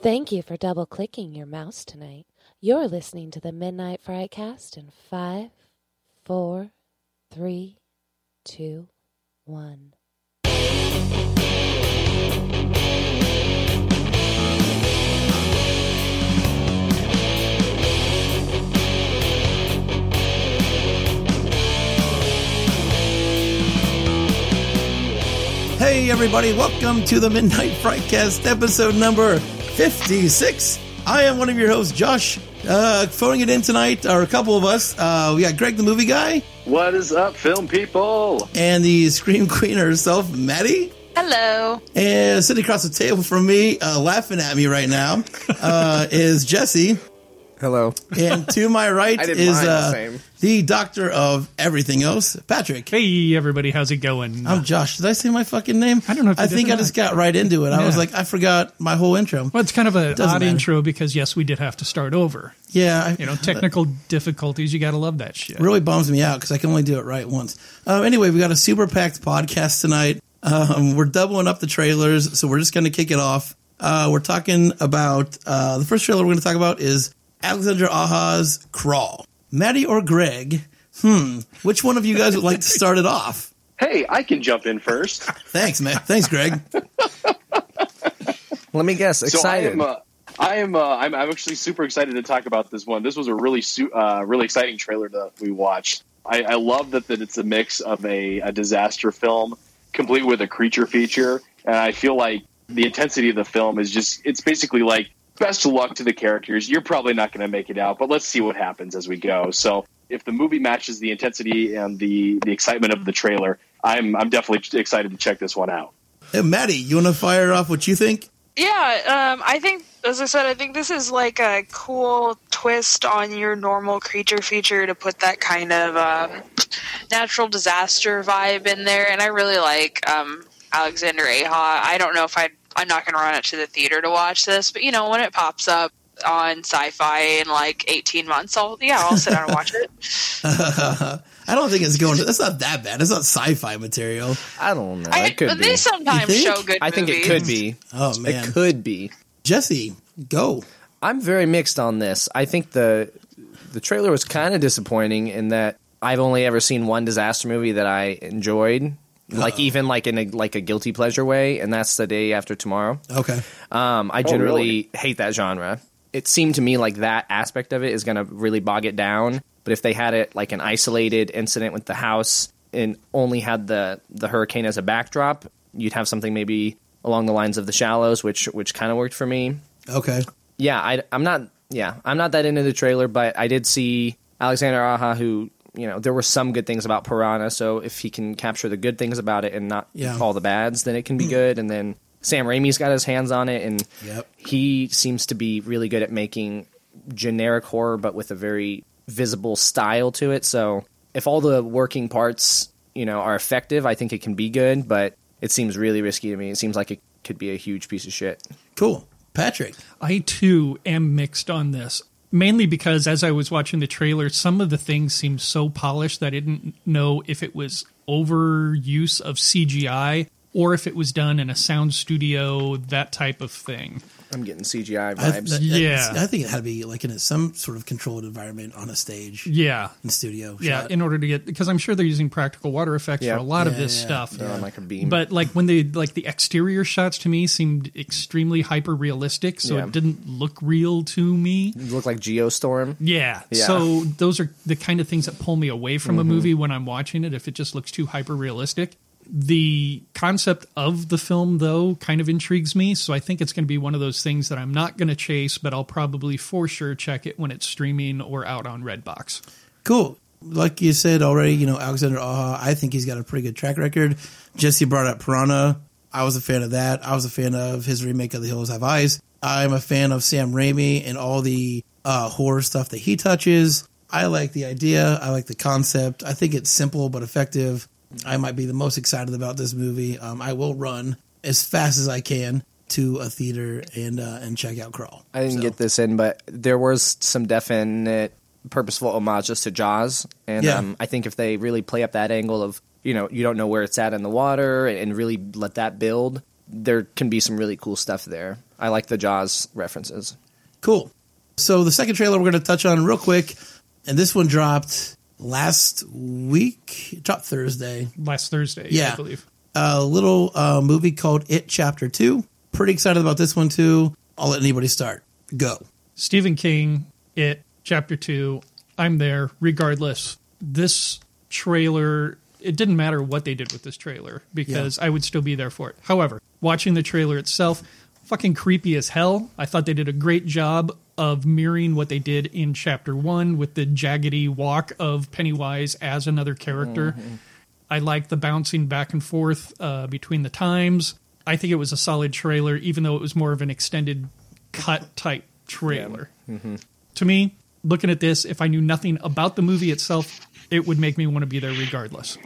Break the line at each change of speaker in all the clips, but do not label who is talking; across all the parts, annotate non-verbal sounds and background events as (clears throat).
Thank you for double clicking your mouse tonight. You're listening to the Midnight Frightcast in five, four, three, two, one.
Hey, everybody, welcome to the Midnight Frightcast, episode number 56. I am one of your hosts, Josh. Uh, phoning it in tonight are a couple of us. Uh, we got Greg, the movie guy,
What is up, film people?
and the Scream (laughs) Queen herself, Maddie.
Hello.
And sitting across the table from me, uh, laughing at me right now, uh, (laughs) is Jesse.
Hello.
And to my (laughs) right
I didn't
is
mind the
uh,
same.
The doctor of everything else, Patrick.
Hey everybody, how's it going?
I'm Josh. Did I say my fucking name?
I don't know
I think I just got right into it. I was like, I forgot my whole intro.
well, it's kind of
an
odd
matter.
intro because yes, we did have to start over.
Yeah, I,
You know, technical difficulties. You got to love that shit.
really bums me out because I can only do it right once. Um, anyway, we got a super packed podcast tonight. Um, we're doubling up the trailers, so we're just going to kick it off. Uh, we're talking about uh, the first trailer we're going to talk about is Alexander Aja's Crawl. Maddie or Greg? Hmm. Which one of you guys would like to start it off?
Hey, I can jump in first. (laughs)
Thanks, man. Thanks, Greg. (laughs)
Let me guess.
So I
Excited.
am, uh, I am, uh, I'm, I'm actually super excited to talk about this one. This was a really, su- uh, really exciting trailer that we watched. I, I love that, that it's a mix of a, a disaster film complete with a creature feature, and I feel like the intensity of the film is just, it's basically like best of luck to the characters. You're probably not going to make it out, but let's see what happens as we go. So if the movie matches the intensity and the the excitement of the trailer, I'm I'm definitely excited to check this one out.
Hey, Maddie, you want to fire off what you think?
Yeah, um, I think, as I said, I think this is like a cool twist on your normal creature feature to put that kind of um, natural disaster vibe in there. And I really like um, Alexander Aja. I don't know if I I'm not going to run it to the theater to watch this, but you know when it pops up on sci-fi in like 18 months, I'll yeah I'll sit down and watch it. (laughs)
I don't think it's going. To, That's not that bad. It's not sci-fi material.
I don't know.
I,
it could
they
be.
sometimes
think?
show good.
I think it could be.
Oh man,
It could be.
Jesse, go.
I'm very mixed on this. I think the the trailer was kind of disappointing in that I've only ever seen one disaster movie that I enjoyed, like even like in a like a guilty pleasure way, and that's the day after tomorrow.
Okay.
Um, I generally
really?
hate that genre. It seemed to me like that aspect of it is going to really bog it down. But if they had it like an isolated incident with the house and only had the the hurricane as a backdrop, you'd have something maybe along the lines of The Shallows, which which kind of worked for me.
Okay.
Yeah, I, I'm not. Yeah, I'm not that into the trailer, but I did see Alexander Aja, who you know there were some good things about Piranha. So if he can capture the good things about it and not
Yeah.
all the bads, then it can be mm. good. And then Sam Raimi's got his hands on it, and
Yep.
he seems to be really good at making generic horror, but with a very visible style to it. So if all the working parts, you know, are effective, I think it can be good. But it seems really risky to me. It seems like it could be a huge piece of shit.
Cool. Patrick.
I too am mixed on this. Mainly because as I was watching the trailer, some of the things seemed so polished that I didn't know if it was overuse of CGI or if it was done in a sound studio, that type of thing.
I'm getting CGI
I,
vibes.
that-
Yeah.
that's- I think it had to be like in a, some sort of controlled environment on a stage
Yeah.
in studio.
Yeah,
shot.
in order to get because I'm sure they're using practical water effects
Yeah.
for a lot of this
yeah,
stuff.
They're on like a beam.
But like when they like the exterior shots to me seemed extremely hyper realistic, so
Yeah.
it didn't look real to me.
It looked like Geostorm.
Yeah.
Yeah.
So those are the kind of things that pull me away from a
Mm-hmm.
movie when I'm watching it if it just looks too hyper realistic. The concept of the film though kind of intrigues me, so I think it's going to be one of those things that I'm not going to chase, but I'll probably for sure check it when it's streaming or out on Redbox.
cool. Like you said already, you know Alexander Aja. I think he's got a pretty good track record. Jesse brought up Piranha. I was a fan of that. I was a fan of his remake of The Hills Have Eyes. I'm a fan of Sam Raimi and all the uh, horror stuff that he touches. I like the idea. I like the concept. I think it's simple but effective. I might be the most excited about this movie. Um, I will run as fast as I can to a theater and uh, and check out Crawl.
I didn't
So,
get this in, but there was some definite purposeful homages to Jaws, and
Yeah.
um, I think if they really play up that angle of you know you don't know where it's at in the water and really let that build, there can be some really cool stuff there. I like the Jaws references.
Cool. So the second trailer we're going to touch on real quick, and this one dropped last week. It dropped Thursday.
Last Thursday,
Yeah.
I believe.
A little uh, movie called It Chapter Two. Pretty excited about this one too. I'll let anybody start. Go.
Stephen King, It, Chapter 2, I'm there regardless. This trailer, it didn't matter what they did with this trailer because I would still be there for it. However, watching the trailer itself, fucking creepy as hell. I thought they did a great job of mirroring what they did in Chapter 1 with the jaggedy walk of Pennywise as another character. I like the bouncing back and forth uh, between the times. I think it was a solid trailer, even though it was more of an extended cut type trailer. To me, looking at this, if I knew nothing about the movie itself, it would make me want to be there regardless.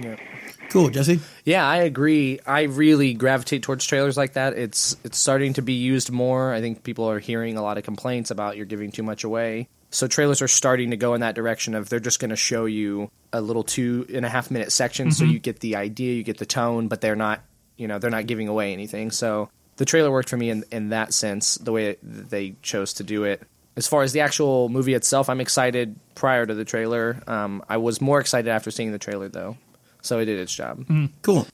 Cool, Jesse.
Yeah, I agree. I really gravitate towards trailers like that. It's it's starting to be used more. I think people are hearing a lot of complaints about you're giving too much away. So trailers are starting to go in that direction of they're just going to show you a little two and a half minute section, so you get the idea, you get the tone, but they're not, you know, they're not giving away anything. So the trailer worked for me in in that sense, the way they chose to do it. As far as the actual movie itself, I'm excited prior to the trailer. Um, I was more excited after seeing the trailer, though. So it did its job.
Cool.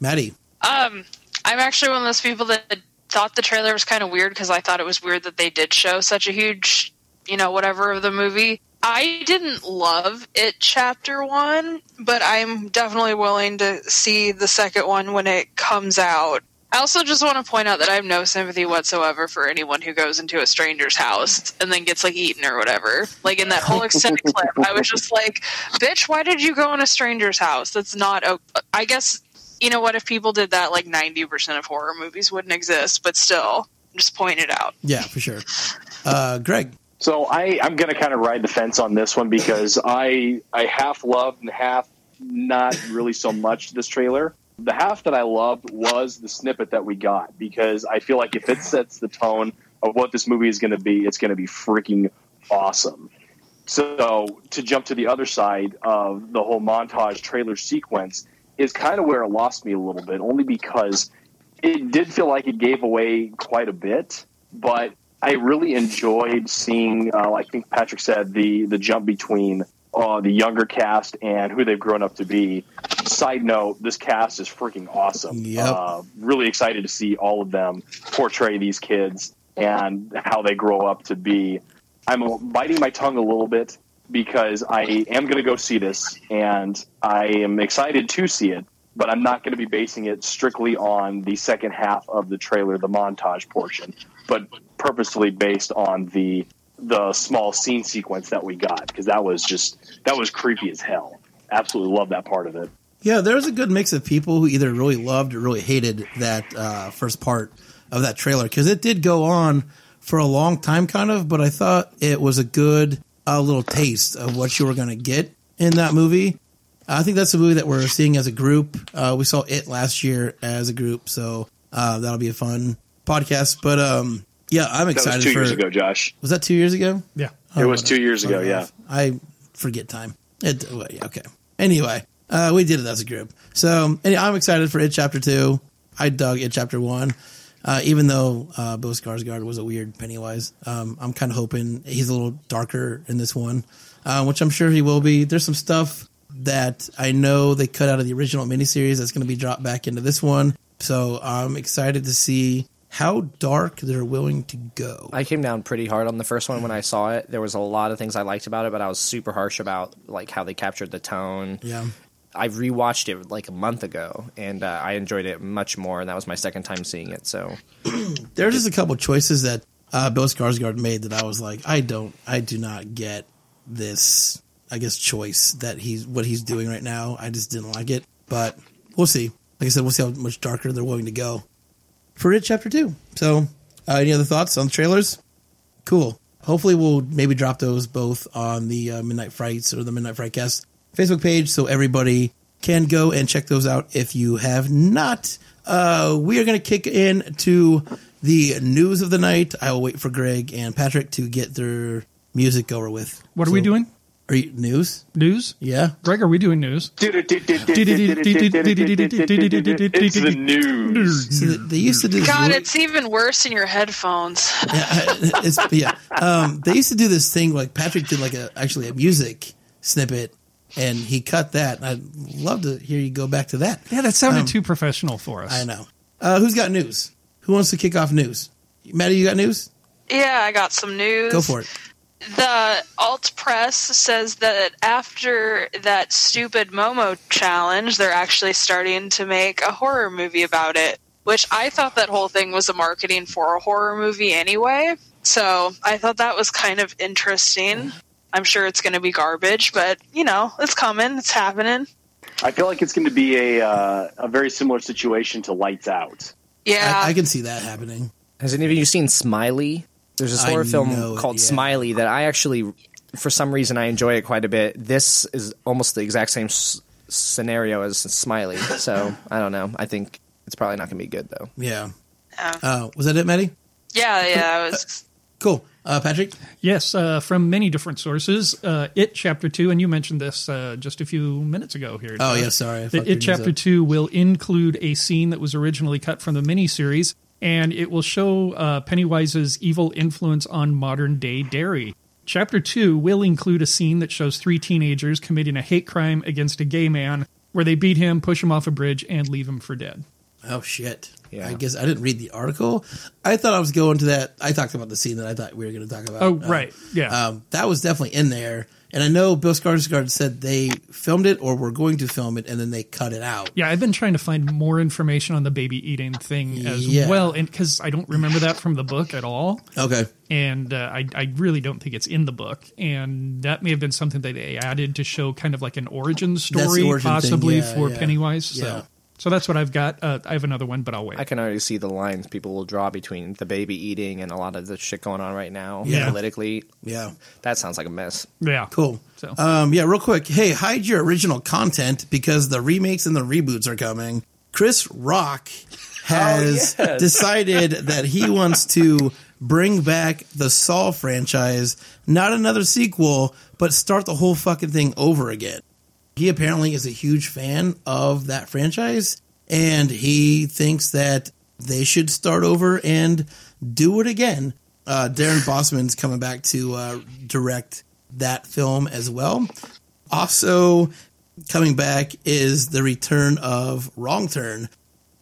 Maddie.
Um, I'm actually one of those people that thought the trailer was kind of weird because I thought it was weird that they did show such a huge, you know, whatever of the movie. I didn't love it, chapter one, but I'm definitely willing to see the second one when it comes out. I also just want to point out that I have no sympathy whatsoever for anyone who goes into a stranger's house and then gets like eaten or whatever. Like in that whole extended clip, I was just like, "Bitch, why did you go in a stranger's house? That's not." o- I guess you know what? If people did that, like ninety percent of horror movies wouldn't exist. But still, just point it out.
Yeah, for sure. Uh, Greg.
So I, I'm going to kind of ride the fence on this one because I I half loved and half not really so much this trailer. The half that I loved was the snippet that we got because I feel like if it sets the tone of what this movie is going to be, it's going to be freaking awesome. So to jump to the other side of the whole montage trailer sequence is kind of where it lost me a little bit, only because it did feel like it gave away quite a bit, but I really enjoyed seeing, uh, I think Patrick said, the the jump between uh, the younger cast and who they've grown up to be. Side note: This cast is freaking awesome.
Yep.
Uh, really excited to see all of them portray these kids and how they grow up to be. I'm biting my tongue a little bit because I am going to go see this, and I am excited to see it. But I'm not going to be basing it strictly on the second half of the trailer, the montage portion, but purposefully based on the the small scene sequence that we got because that was just that was creepy as hell. Absolutely love that part of it.
Yeah, there was a good mix of people who either really loved or really hated that uh, first part of that trailer because it did go on for a long time, kind of. But I thought it was a good uh, little taste of what you were going to get in that movie. I think that's a movie that we're seeing as a group. Uh, we saw it last year as a group, so uh, that'll be a fun podcast. But um, yeah, I'm
That
excited
was two
for.
years ago, Josh.
Was that two years ago?
Yeah.
It was two years ago. Yeah.
I forget time. It, okay. Anyway, uh, we did it as a group. So I'm excited for it chapter two. I dug it chapter one. Uh, even though uh, Bill Skarsgård was a weird Pennywise, um, I'm kind of hoping he's a little darker in this one, uh, which I'm sure he will be. There's some stuff that I know they cut out of the original miniseries that's going to be dropped back into this one. So I'm excited to see how dark they're willing to go.
I came down pretty hard on the first one when I saw it. There was a lot of things I liked about it, but I was super harsh about like how they captured the tone.
yeah.
I rewatched it like a month ago, and uh, I enjoyed it much more. And that was my second time seeing it. So (clears throat)
There's just a couple choices that uh, Bill Skarsgård made that I was like, I don't, I do not get this. I guess choice that he's what he's doing right now. I just didn't like it, but we'll see. Like I said, we'll see how much darker they're willing to go for it. Chapter two. So, uh, any other thoughts on the trailers? Cool. Hopefully, we'll maybe drop those both on the uh, Midnight Frights or the Midnight Frightcast Facebook page, so everybody can go and check those out if you have not. Uh, we are going to kick in to the news of the night. I will wait for Greg and Patrick to get their music over with.
What are we doing?
Are you news?
News?
Yeah.
Greg, are we doing news?
It's the news.
So they, they used to do.
God,
really-
it's even worse in your headphones.
yeah, it's, yeah. Um, they used to do this thing like Patrick did like a actually a music snippet, and he cut that. I'd love to hear you go back to that.
Yeah, that sounded
Um,
too professional for us.
I know. Uh, who's got news? Who wants to kick off news? Maddie, you got news?
Yeah, I got some news.
Go for it.
The alt press says that after that stupid Momo challenge, they're actually starting to make a horror movie about it. Which I thought that whole thing was a marketing for a horror movie anyway. So I thought that was kind of interesting. I'm sure it's going to be garbage, but you know, it's coming, it's happening.
I feel like it's going to be a uh, a very similar situation to Lights Out.
Yeah.
I, I can see that happening.
Has any of you seen Smiley? There's this horror
know
film
it,
called
yeah.
Smiley that I actually, for some reason, I enjoy it quite a bit. This is almost the exact same s- scenario as Smiley, (laughs) so I don't know. I think it's probably not going to be good though.
Yeah.
Yeah.
Uh, was that it, Maddie?
yeah, yeah, I was
Cool. Uh, Patrick?
Yes, uh, from many different sources. Uh, it Chapter 2, and you mentioned this uh, just a few minutes ago here.
Oh,
Josh.
yeah, sorry. I
The It Chapter
up.
2 will include a scene that was originally cut from the miniseries, and it will show uh, Pennywise's evil influence on modern day Derry. Chapter 2 will include a scene that shows three teenagers committing a hate crime against a gay man, where they beat him, push him off a bridge, and leave him for dead.
Oh shit!
Yeah.
I guess I didn't read the article. I thought I was going to that. I talked about the scene that I thought we were going to talk about.
Oh, right. Yeah.
Um, that was definitely in there, and I know Bill Skarsgård said they filmed it or were going to film it, and then they cut it out.
Yeah, I've been trying to find more information on the baby eating thing as
Yeah.
well, and because I don't remember that from the book at all,
Okay.
and uh, I, I really don't think it's in the book, and that may have been something that they added to show kind of like an origin story,
origin thing,
possibly
yeah,
for
yeah.
Pennywise. So,
Yeah.
So that's what I've got. Uh, I have another one, but I'll wait.
I can already see the lines people will draw between the baby eating and a lot of the shit going on right now
Yeah.
politically.
Yeah.
That sounds like a mess.
yeah,
Cool.
So-
Um, yeah, real quick. Hey, hide your original content because the remakes and the reboots are coming. Chris Rock (laughs) has
Oh, yes.
decided (laughs) that he wants to bring back the Saw franchise, not another sequel, but start the whole fucking thing over again. He apparently is a huge fan of that franchise, and he thinks that they should start over and do it again. Uh, Darren Bousman's coming back to uh, direct that film as well. Also, coming back is the return of Wrong Turn.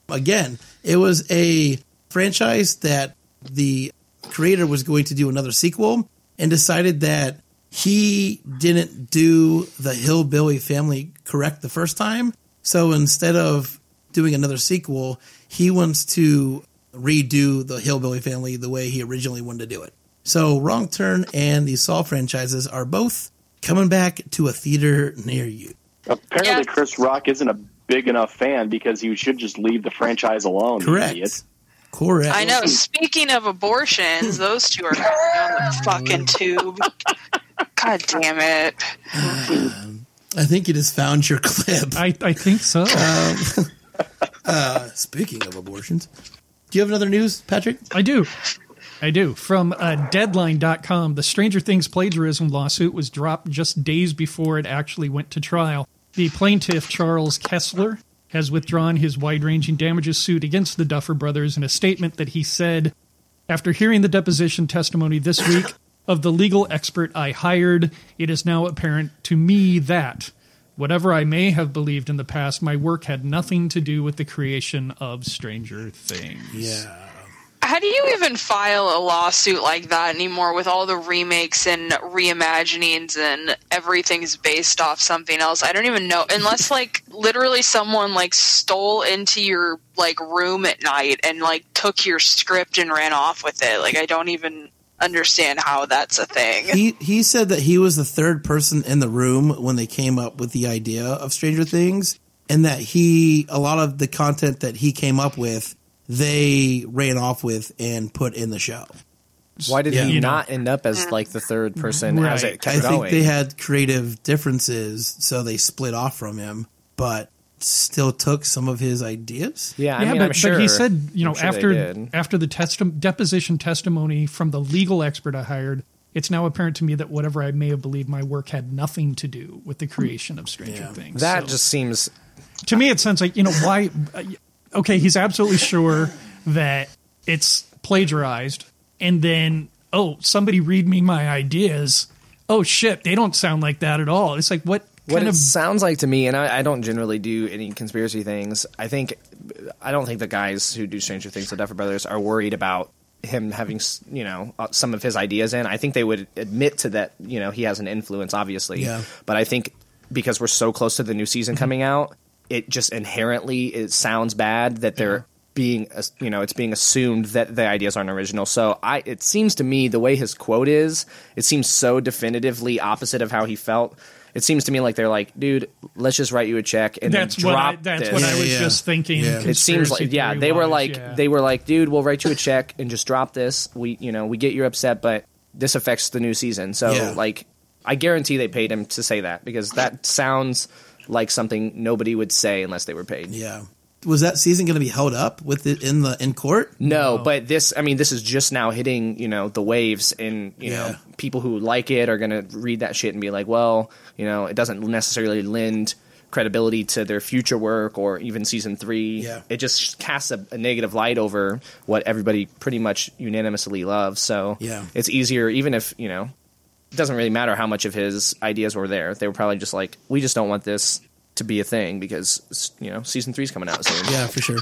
Again, it was a franchise that the creator was going to do another sequel and decided that he didn't do the Hillbilly family correct the first time. So instead of doing another sequel, he wants to redo the Hillbilly family the way he originally wanted to do it. So Wrong Turn and the Saw franchises are both coming back to a theater near you.
Apparently,
Yeah.
Chris Rock isn't a big enough fan because he should just leave the franchise alone.
Correct.
idiot.
Correct.
I know. Speaking of abortions, those two are on the fucking tube. God damn it.
I think you just found your clip.
I, I think so. (laughs)
Uh, speaking of abortions, do you have another news, Patrick?
I do. I do. From uh, Deadline.com, the Stranger Things plagiarism lawsuit was dropped just days before it actually went to trial. The plaintiff, Charles Kessler, has withdrawn his wide ranging damages suit against the Duffer brothers in a statement that he said, After hearing the deposition testimony this week of the legal expert I hired, it is now apparent to me that. Whatever I may have believed in the past, my work had nothing to do with the creation of Stranger Things.
Yeah.
How do you even file a lawsuit like that anymore with all the remakes and reimaginings and everything's based off something else? I don't even know. Unless like literally someone like stole into your like room at night and like took your script and ran off with it. Like I don't even understand how that's a thing.
He he said that he was the third person in the room when they came up with the idea of Stranger Things, and that he a lot of the content that he came up with, they ran off with and put in the show.
Why did
Yeah.
he not end up as like the third person as it kept
I think
going?
they had creative differences, so they split off from him, but still took some of his ideas.
yeah, I
yeah,
mean,
but,
I'm sure.
but he said, you know,
sure
after after the testi- deposition testimony from the legal expert I hired, it's now apparent to me that whatever I may have believed my work had nothing to do with the creation of Stranger
Yeah.
Things.
That
So-
just seems
to me, it sounds like you know why. Okay, he's absolutely sure that it's plagiarized, and then oh, somebody read me my ideas. Oh shit, they don't sound like that at all. It's like what
what
kind
it
of
sounds like to me, and I, I don't generally do any conspiracy things. I think I don't think the guys who do Stranger Things, the Duffer Brothers, are worried about him having you know uh, some of his ideas in. I think they would admit to that. You know, he has an influence, obviously.
Yeah.
But I think because we're so close to the new season coming out, it just inherently it sounds bad that they're. Being, you know, it's being assumed that the ideas aren't original. So I, it seems to me the way his quote is, it seems so definitively opposite of how he felt. It seems to me like they're like, dude, let's just write you a check and
that's
then
what
drop
I, that's
this.
what I was
yeah.
just thinking.
Yeah.
it seems like yeah, they were like
yeah.
they were like, dude, we'll write you a check and just drop this. We you know we get you're upset, but this affects the new season. So
Yeah.
like, I guarantee they paid him to say that because that sounds like something nobody would say unless they were paid.
Yeah. Was that season going to be held up with it in the in court?
No, but this, I mean, this is just now hitting, you know, the waves, and you
Yeah.
know, people who like it are going to read that shit and be like, well, you know, it doesn't necessarily lend credibility to their future work or even season three.
Yeah.
It just casts a, a negative light over what everybody pretty much unanimously loves. So
Yeah.
it's easier, even if you know, it doesn't really matter how much of his ideas were there. They were probably just like, we just don't want this to be a thing because you know, season three's coming out soon.
Yeah, for sure.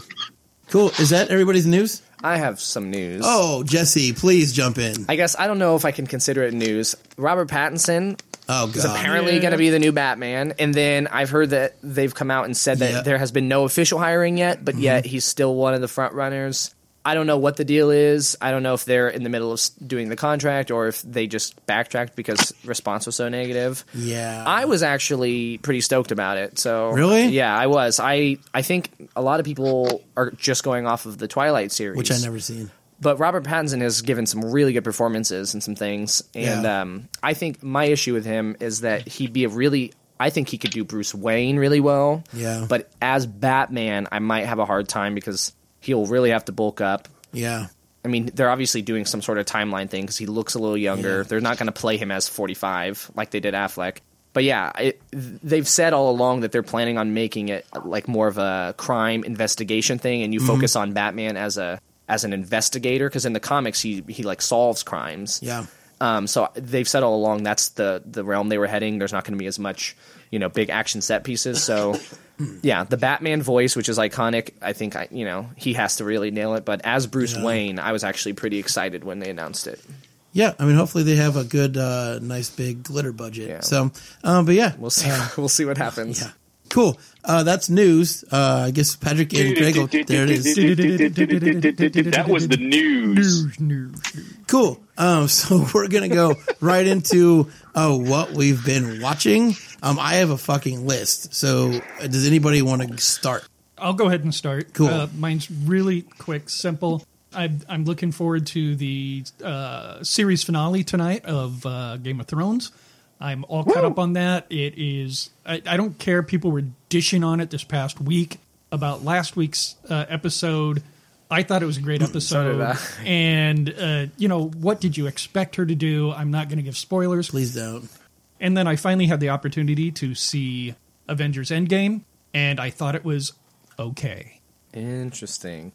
Cool. Is that everybody's news?
I have some news.
Oh, Jesse, please jump in.
I guess I don't know if I can consider it news. Robert Pattinson
Oh
is
god.
apparently
Yeah.
going to be the new Batman, and then I've heard that they've come out and said that
Yeah.
there has been no official hiring yet, but mm-hmm. yet he's still one of the front runners. I don't know what the deal is. I don't know if they're in the middle of doing the contract or if they just backtracked because response was so negative.
yeah.
I was actually pretty stoked about it. So
Really?
yeah, I was. I I think a lot of people are just going off of the Twilight series,
which I never seen.
but Robert Pattinson has given some really good performances and some things, and
Yeah.
um, I think my issue with him is that he'd be a really. I think he could do Bruce Wayne really well.
Yeah.
But as Batman, I might have a hard time because he'll really have to bulk up.
Yeah.
I mean, they're obviously doing some sort of timeline thing because he looks a little younger.
Yeah.
They're not going to play him as 45 like they did Affleck. But yeah, it, they've said all along that they're planning on making it like more of a crime investigation thing, and you
Mm-hmm.
focus on Batman as a as an investigator because in the comics he he like solves crimes.
Yeah.
Um, so they've said all along that's the the realm they were heading. There's not going to be as much, you know, big action set pieces. So, (laughs) yeah, the Batman voice, which is iconic, I think I, you know, he has to really nail it. But as Bruce
Yeah.
Wayne, I was actually pretty excited when they announced it.
Yeah, I mean, hopefully they have a good, uh, nice big glitter budget.
Yeah.
So, um, but yeah,
We'll see. (laughs) we'll see what happens.
yeah, cool. Uh, that's news. Uh, I guess Patrick and Greg. will- There it is. (laughs)
That was the news.
News, news.
Cool. Um, (laughs) so we're gonna go right into uh, what we've been watching. Um, I have a fucking list. So uh, does anybody want to start?
I'll go ahead and start.
Cool.
Uh, mine's really quick, simple. I, I'm looking forward to the uh, series finale tonight of uh, Game of Thrones. I'm all caught up on that. It is. I, I don't care. People were dishing on it this past week about last week's uh, episode. I thought it was a great episode.
did
And uh, you know, what did you expect her to do? I'm not going to give spoilers.
Please don't.
And then I finally had the opportunity to see Avengers Endgame, and I thought it was okay.
Interesting.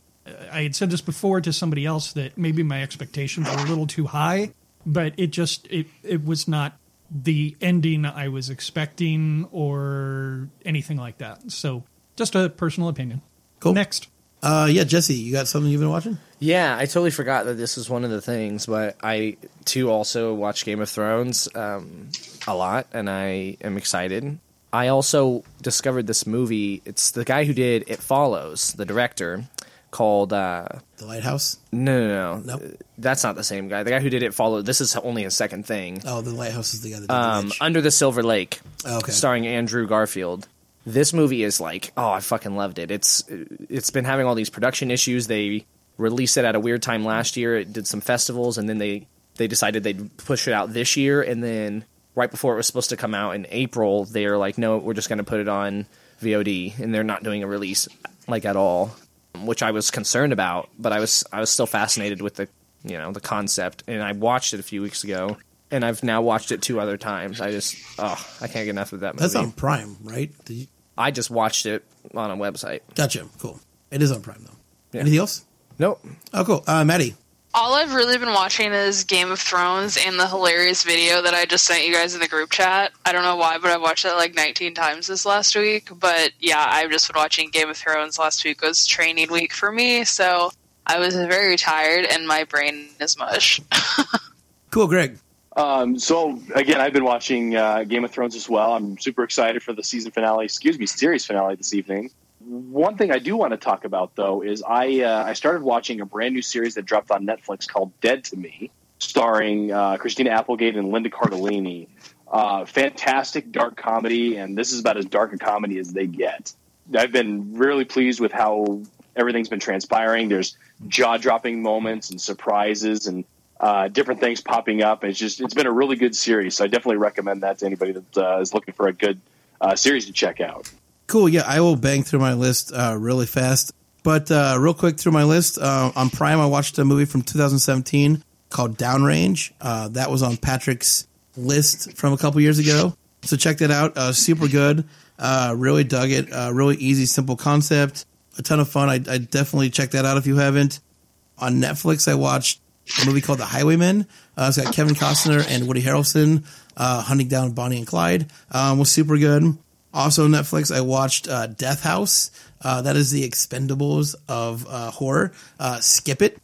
I had said this before to somebody else that maybe my expectations were a little too high, but it just it it was not the ending I was expecting or anything like that. So just a personal opinion.
Cool.
Next.
Uh, yeah, Jesse, you got something you've been watching?
Yeah, I totally forgot that this was one of the things, but I too also watch Game of Thrones um, a lot, and I am excited. I also discovered this movie. It's the guy who did It Follows, the director, called uh,
The Lighthouse.
no, no, no,
Nope.
that's not the same guy. The guy who did It Follows. This is only his second thing.
Oh, The Lighthouse is the guy that did the
Um,
Witch.
Under the Silver Lake,
Oh, okay.
starring Andrew Garfield. This movie is like, oh, I fucking loved it. It's it's been having all these production issues. They released it at a weird time last year. It did some festivals, and then they they decided they'd push it out this year. And then right before it was supposed to come out in April, they're like, no, we're just going to put it on VOD, and they're not doing a release like at all, which I was concerned about. But I was I was still fascinated with the you know the concept, and I watched it a few weeks ago. and I've now watched it two other times. I just, oh, I can't get enough of that movie.
That's on Prime, right? You,
I just watched it on a website.
gotcha. Cool. It is on Prime though.
Yeah.
Anything else?
Nope.
Oh, cool. Uh, Maddie.
All I've really been watching is Game of Thrones and the hilarious video that I just sent you guys in the group chat. I don't know why, but I've watched it like 19 times this last week. But yeah, I've just been watching Game of Thrones. Last week was training week for me, so I was very tired and my brain is mush. (laughs)
Cool, Greg.
Um, so again, I've been watching uh, Game of Thrones as well. I'm super excited for the season finale. Excuse me, series finale this evening. One thing I do want to talk about though is I uh, I started watching a brand new series that dropped on Netflix called Dead to Me, starring uh, Christina Applegate and Linda Cardellini. Uh, fantastic dark comedy, and this is about as dark a comedy as they get. I've been really pleased with how everything's been transpiring. There's jaw dropping moments and surprises and uh, different things popping up. It's just it's been a really good series. So I definitely recommend that to anybody that uh, is looking for a good uh, series to check out.
Cool. Yeah, I will bang through my list uh, really fast. But uh, real quick through my list, uh, on Prime, I watched a movie from 2017 called Downrange. That was on Patrick's list from a couple years ago. So check that out. Super good. Really dug it. Really easy, simple concept. A ton of fun. I, I definitely check that out if you haven't. On Netflix, I watched a movie called The Highwaymen. Uh, it's got Kevin Costner and Woody Harrelson uh, hunting down Bonnie and Clyde. Um, was super good. Also, Netflix, I watched uh, Death House. Uh, that is the Expendables of uh, horror. Uh, skip it.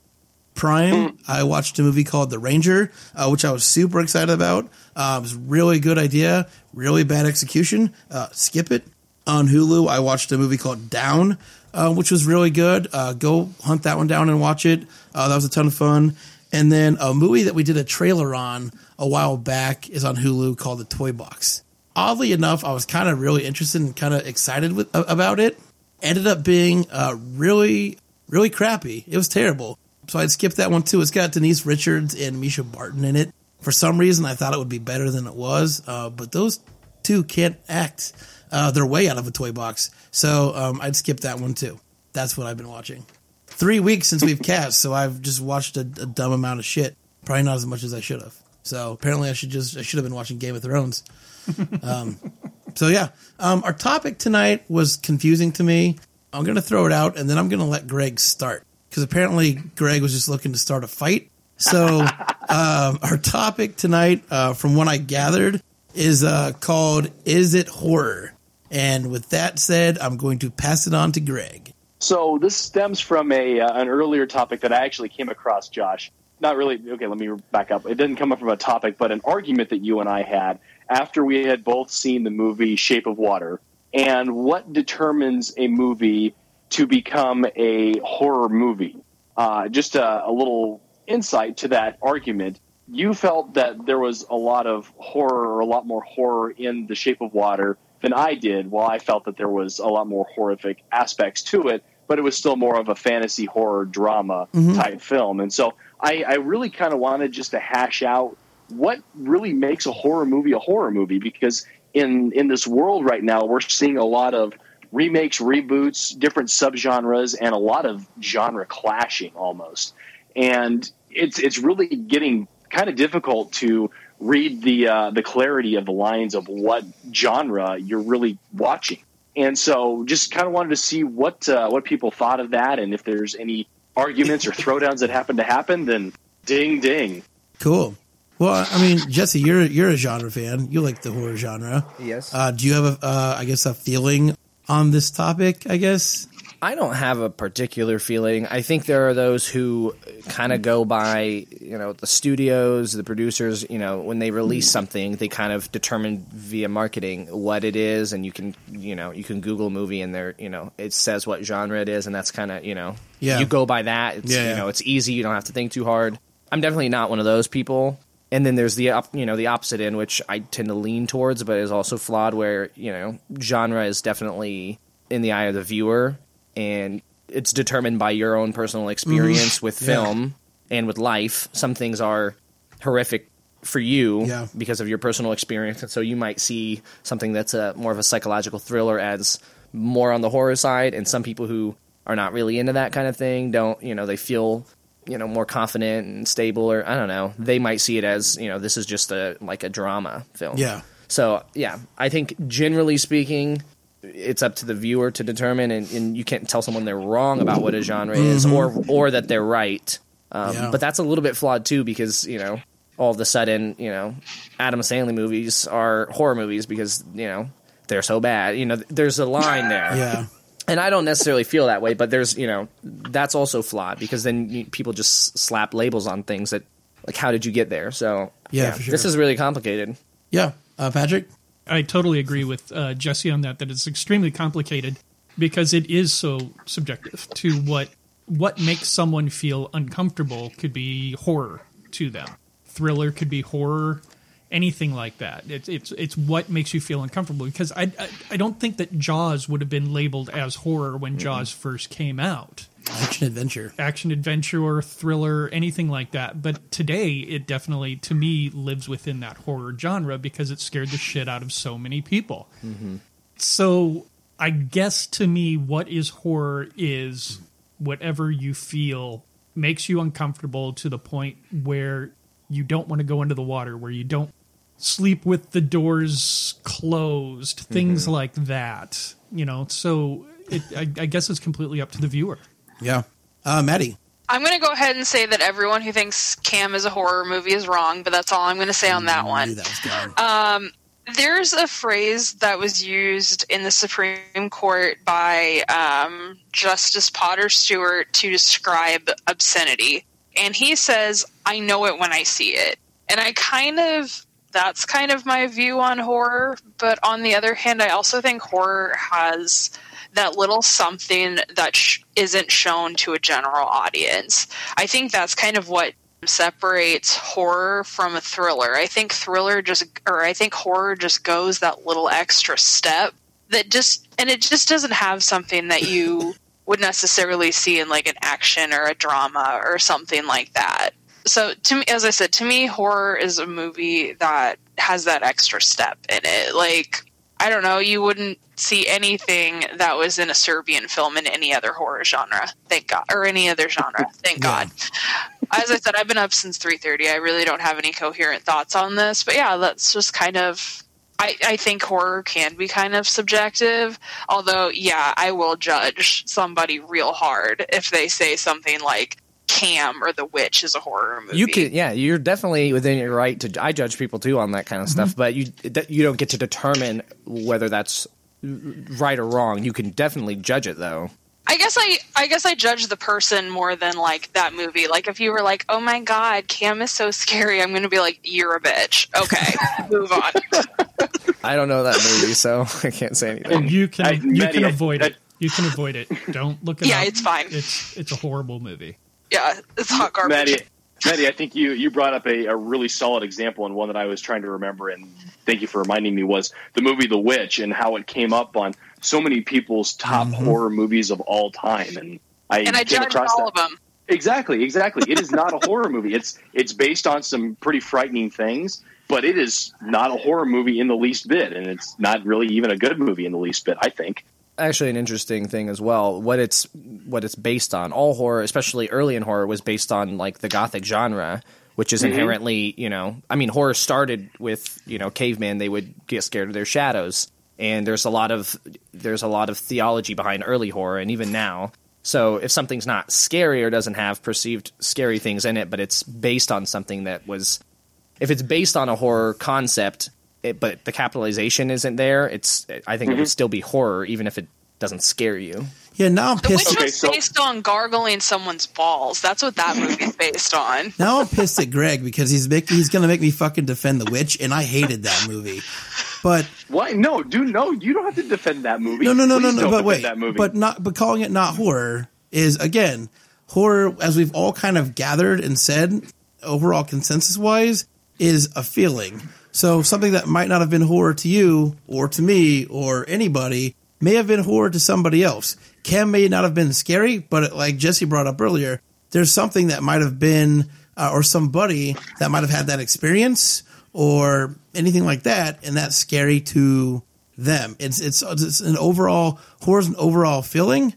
Prime, I watched a movie called The Ranger, uh, which I was super excited about. Uh, it was a really good idea, really bad execution. Uh, skip it. On Hulu, I watched a movie called Down, uh, which was really good. Uh, go hunt that one down and watch it. Uh, that was a ton of fun. And then a movie that we did a trailer on a while back is on Hulu called The Toy Box. Oddly enough, I was kind of really interested and kind of excited with, about it. Ended up being uh, really, really crappy. It was terrible. So I'd skip that one too. It's got Denise Richards and Mischa Barton in it. For some reason, I thought it would be better than it was, uh, but those two can't act uh, their way out of a toy box. So um, I'd skip that one too. That's what I've been watching. Three weeks since we've cast, so I've just watched a, a dumb amount of shit. Probably not as much as I should have. So apparently, I should just I should have been watching Game of Thrones. (laughs) Um, so yeah, um, our topic tonight was confusing to me. I'm gonna throw it out, and then I'm gonna let Greg start because apparently Greg was just looking to start a fight. So (laughs) um, our topic tonight, uh, from what I gathered, is uh, called "Is It Horror?" And with that said, I'm going to pass it on to Greg.
So this stems from a uh, an earlier topic that I actually came across, Josh. Not really. Okay, let me back up. It didn't come up from a topic, but an argument that you and I had after we had both seen the movie Shape of Water, and what determines a movie to become a horror movie. Uh, just a, a little insight to that argument. You felt that there was a lot of horror, or a lot more horror in The Shape of Water than I did, while I felt that there was a lot more horrific aspects to it, but it was still more of a fantasy horror drama type film. And so I, I really kind of wanted just to hash out what really makes a horror movie a horror movie because in in this world right now we're seeing a lot of remakes reboots different subgenres and a lot of genre clashing almost. And it's it's really getting kind of difficult to read the uh, the clarity of the lines of what genre you're really watching and so just kind of wanted to see what uh, what people thought of that and if there's any arguments or throwdowns that happen to happen then ding ding
Cool. Well, I mean, Jesse, you're you're a genre fan. You like the horror genre.
Yes.
Uh, do you have a, uh, I guess, a feeling on this topic? I guess.
I don't have a particular feeling. I think there are those who kind of go by, you know, the studios, the producers, you know, when they release mm. something, they kind of determine via marketing what it is and you can, you know, you can Google a movie and there, you know, it says what genre it is and that's kind of, you know,
Yeah.
you go by that. It's,
Yeah,
you
yeah.
know, it's easy, you don't have to think too hard. I'm definitely not one of those people. And then there's the you know the opposite end, which I tend to lean towards, but is also flawed. Where you know genre is definitely in the eye of the viewer, and it's determined by your own personal experience mm-hmm. with
Yeah.
film and with life. Some things are horrific for you
Yeah.
because of your personal experience, and so you might see something that's a more of a psychological thriller as more on the horror side, and some people who are not really into that kind of thing don't you know they feel you know more confident and stable, or I don't know, they might see it as you know this is just a like a drama film.
Yeah.
So yeah, I think generally speaking, it's up to the viewer to determine, and, and you can't tell someone they're wrong about what a genre is, or or that they're right. Um,
Yeah.
But that's a little bit flawed too, because you know all of a sudden, you know, Adam Sandler movies are horror movies because you know they're so bad. You know, there's a line there (laughs)
Yeah.
and I don't necessarily feel that way, but there's you know that's also flawed because then you, people just slap labels on things that like how did you get there? So
Yeah, for sure.
this is really complicated.
Yeah. Uh, Patrick?
I totally agree with uh, Jesse on that. That it's extremely complicated because it is so subjective to what what makes someone feel uncomfortable could be horror to them. Thriller could be horror, anything like that. It's it's it's what makes you feel uncomfortable. Because I I, I don't think that Jaws would have been labeled as horror when Jaws first came out
Action adventure.
action adventure or thriller, anything like that. But today, it definitely, to me, lives within that horror genre because it scared the shit out of so many people. Mm-hmm. So, I guess to me, what is horror is whatever you feel makes you uncomfortable to the point where you don't want to go into the water, where you don't sleep with the doors closed, things like that. You know, so it, I, I guess it's completely up to the viewer.
Yeah. Uh, Maddie?
I'm going to go ahead and say that everyone who thinks Cam is a horror movie is wrong, but that's all I'm going to say on that one.
that was going.
There's a phrase that was used in the Supreme Court by um, Justice Potter Stewart to describe obscenity. And he says, I know it when I see it. And I kind of, that's kind of my view on horror. But on the other hand, I also think horror has that little something that sh- isn't shown to a general audience. I think that's kind of what separates horror from a thriller. I think thriller just, or I think horror just goes that little extra step that just, and it just doesn't have something that you (laughs) would necessarily see in like an action or a drama or something like that. So to me, as I said, to me, horror is a movie that has that extra step in it. Like, I don't know, you wouldn't see anything that was in a Serbian film in any other horror genre. Thank God, or any other genre. Thank
Yeah.
God. As I said, I've been up since three thirty. I really don't have any coherent thoughts on this, but yeah, that's just kind of. I, I think horror can be kind of subjective. Although, yeah, I will judge somebody real hard if they say something like Cam or The Witch is a horror movie.
You can, yeah, you're definitely within your right to. I judge people too on that kind of mm-hmm. stuff, but you that, you don't get to determine whether that's right or wrong. You can definitely judge it though.
I guess I I guess I judge the person more than like that movie. Like if you were like, "Oh my god, Cam is so scary," I'm going to be like, "You're a bitch." Okay, (laughs) move on.
I don't know that movie, so (laughs) I can't say anything.
You can
I-
you
Maddie,
can
I-
avoid
I-
it. You can avoid it. Don't look at it
Yeah,
up.
it's fine.
It's it's a horrible movie.
Yeah, it's hot garbage.
Maddie, Maddie, I think you you brought up a, a really solid example and one that I was trying to remember, and thank you for reminding me was the movie The Witch and how it came up on so many people's top mm-hmm. horror movies of all time, and I
and I
came across
all
that.
of them.
Exactly, exactly. It is not a horror (laughs) movie. It's it's based on some pretty frightening things, but it is not a horror movie in the least bit, and it's not really even a good movie in the least bit. I think.
Actually, an interesting thing as well. What it's what it's based on. All horror, especially early in horror, was based on like the gothic genre, which is mm-hmm. inherently, you know, I mean, horror started with you know caveman. They would get scared of their shadows, and there's a lot of there's a lot of theology behind early horror, and even now. So if something's not scary or doesn't have perceived scary things in it, but it's based on something that was, if it's based on a horror concept, it, but the capitalization isn't there, it's I think it would mm-hmm. still be horror even if it doesn't scare you.
Yeah, now I'm
The Witch.
Okay,
was
so-
based on gargling someone's balls. That's what that movie's based on. (laughs)
Now I'm pissed at Greg because he's make, he's going to make me fucking defend The Witch, and I hated that movie. But
Why? No, dude, no. You don't have to defend that movie.
no, no, no, no,
Please
no.
don't
But wait,
that movie.
but not, but calling it not horror is again horror, as we've all kind of gathered and said, overall consensus wise, is a feeling. So something that might not have been horror to you or to me or anybody may have been horror to somebody else. Cam may not have been scary, but like Jesse brought up earlier, there's something that might have been uh, or somebody that might have had that experience or anything like that, and that's scary to them. It's it's it's an overall horror's an overall feeling,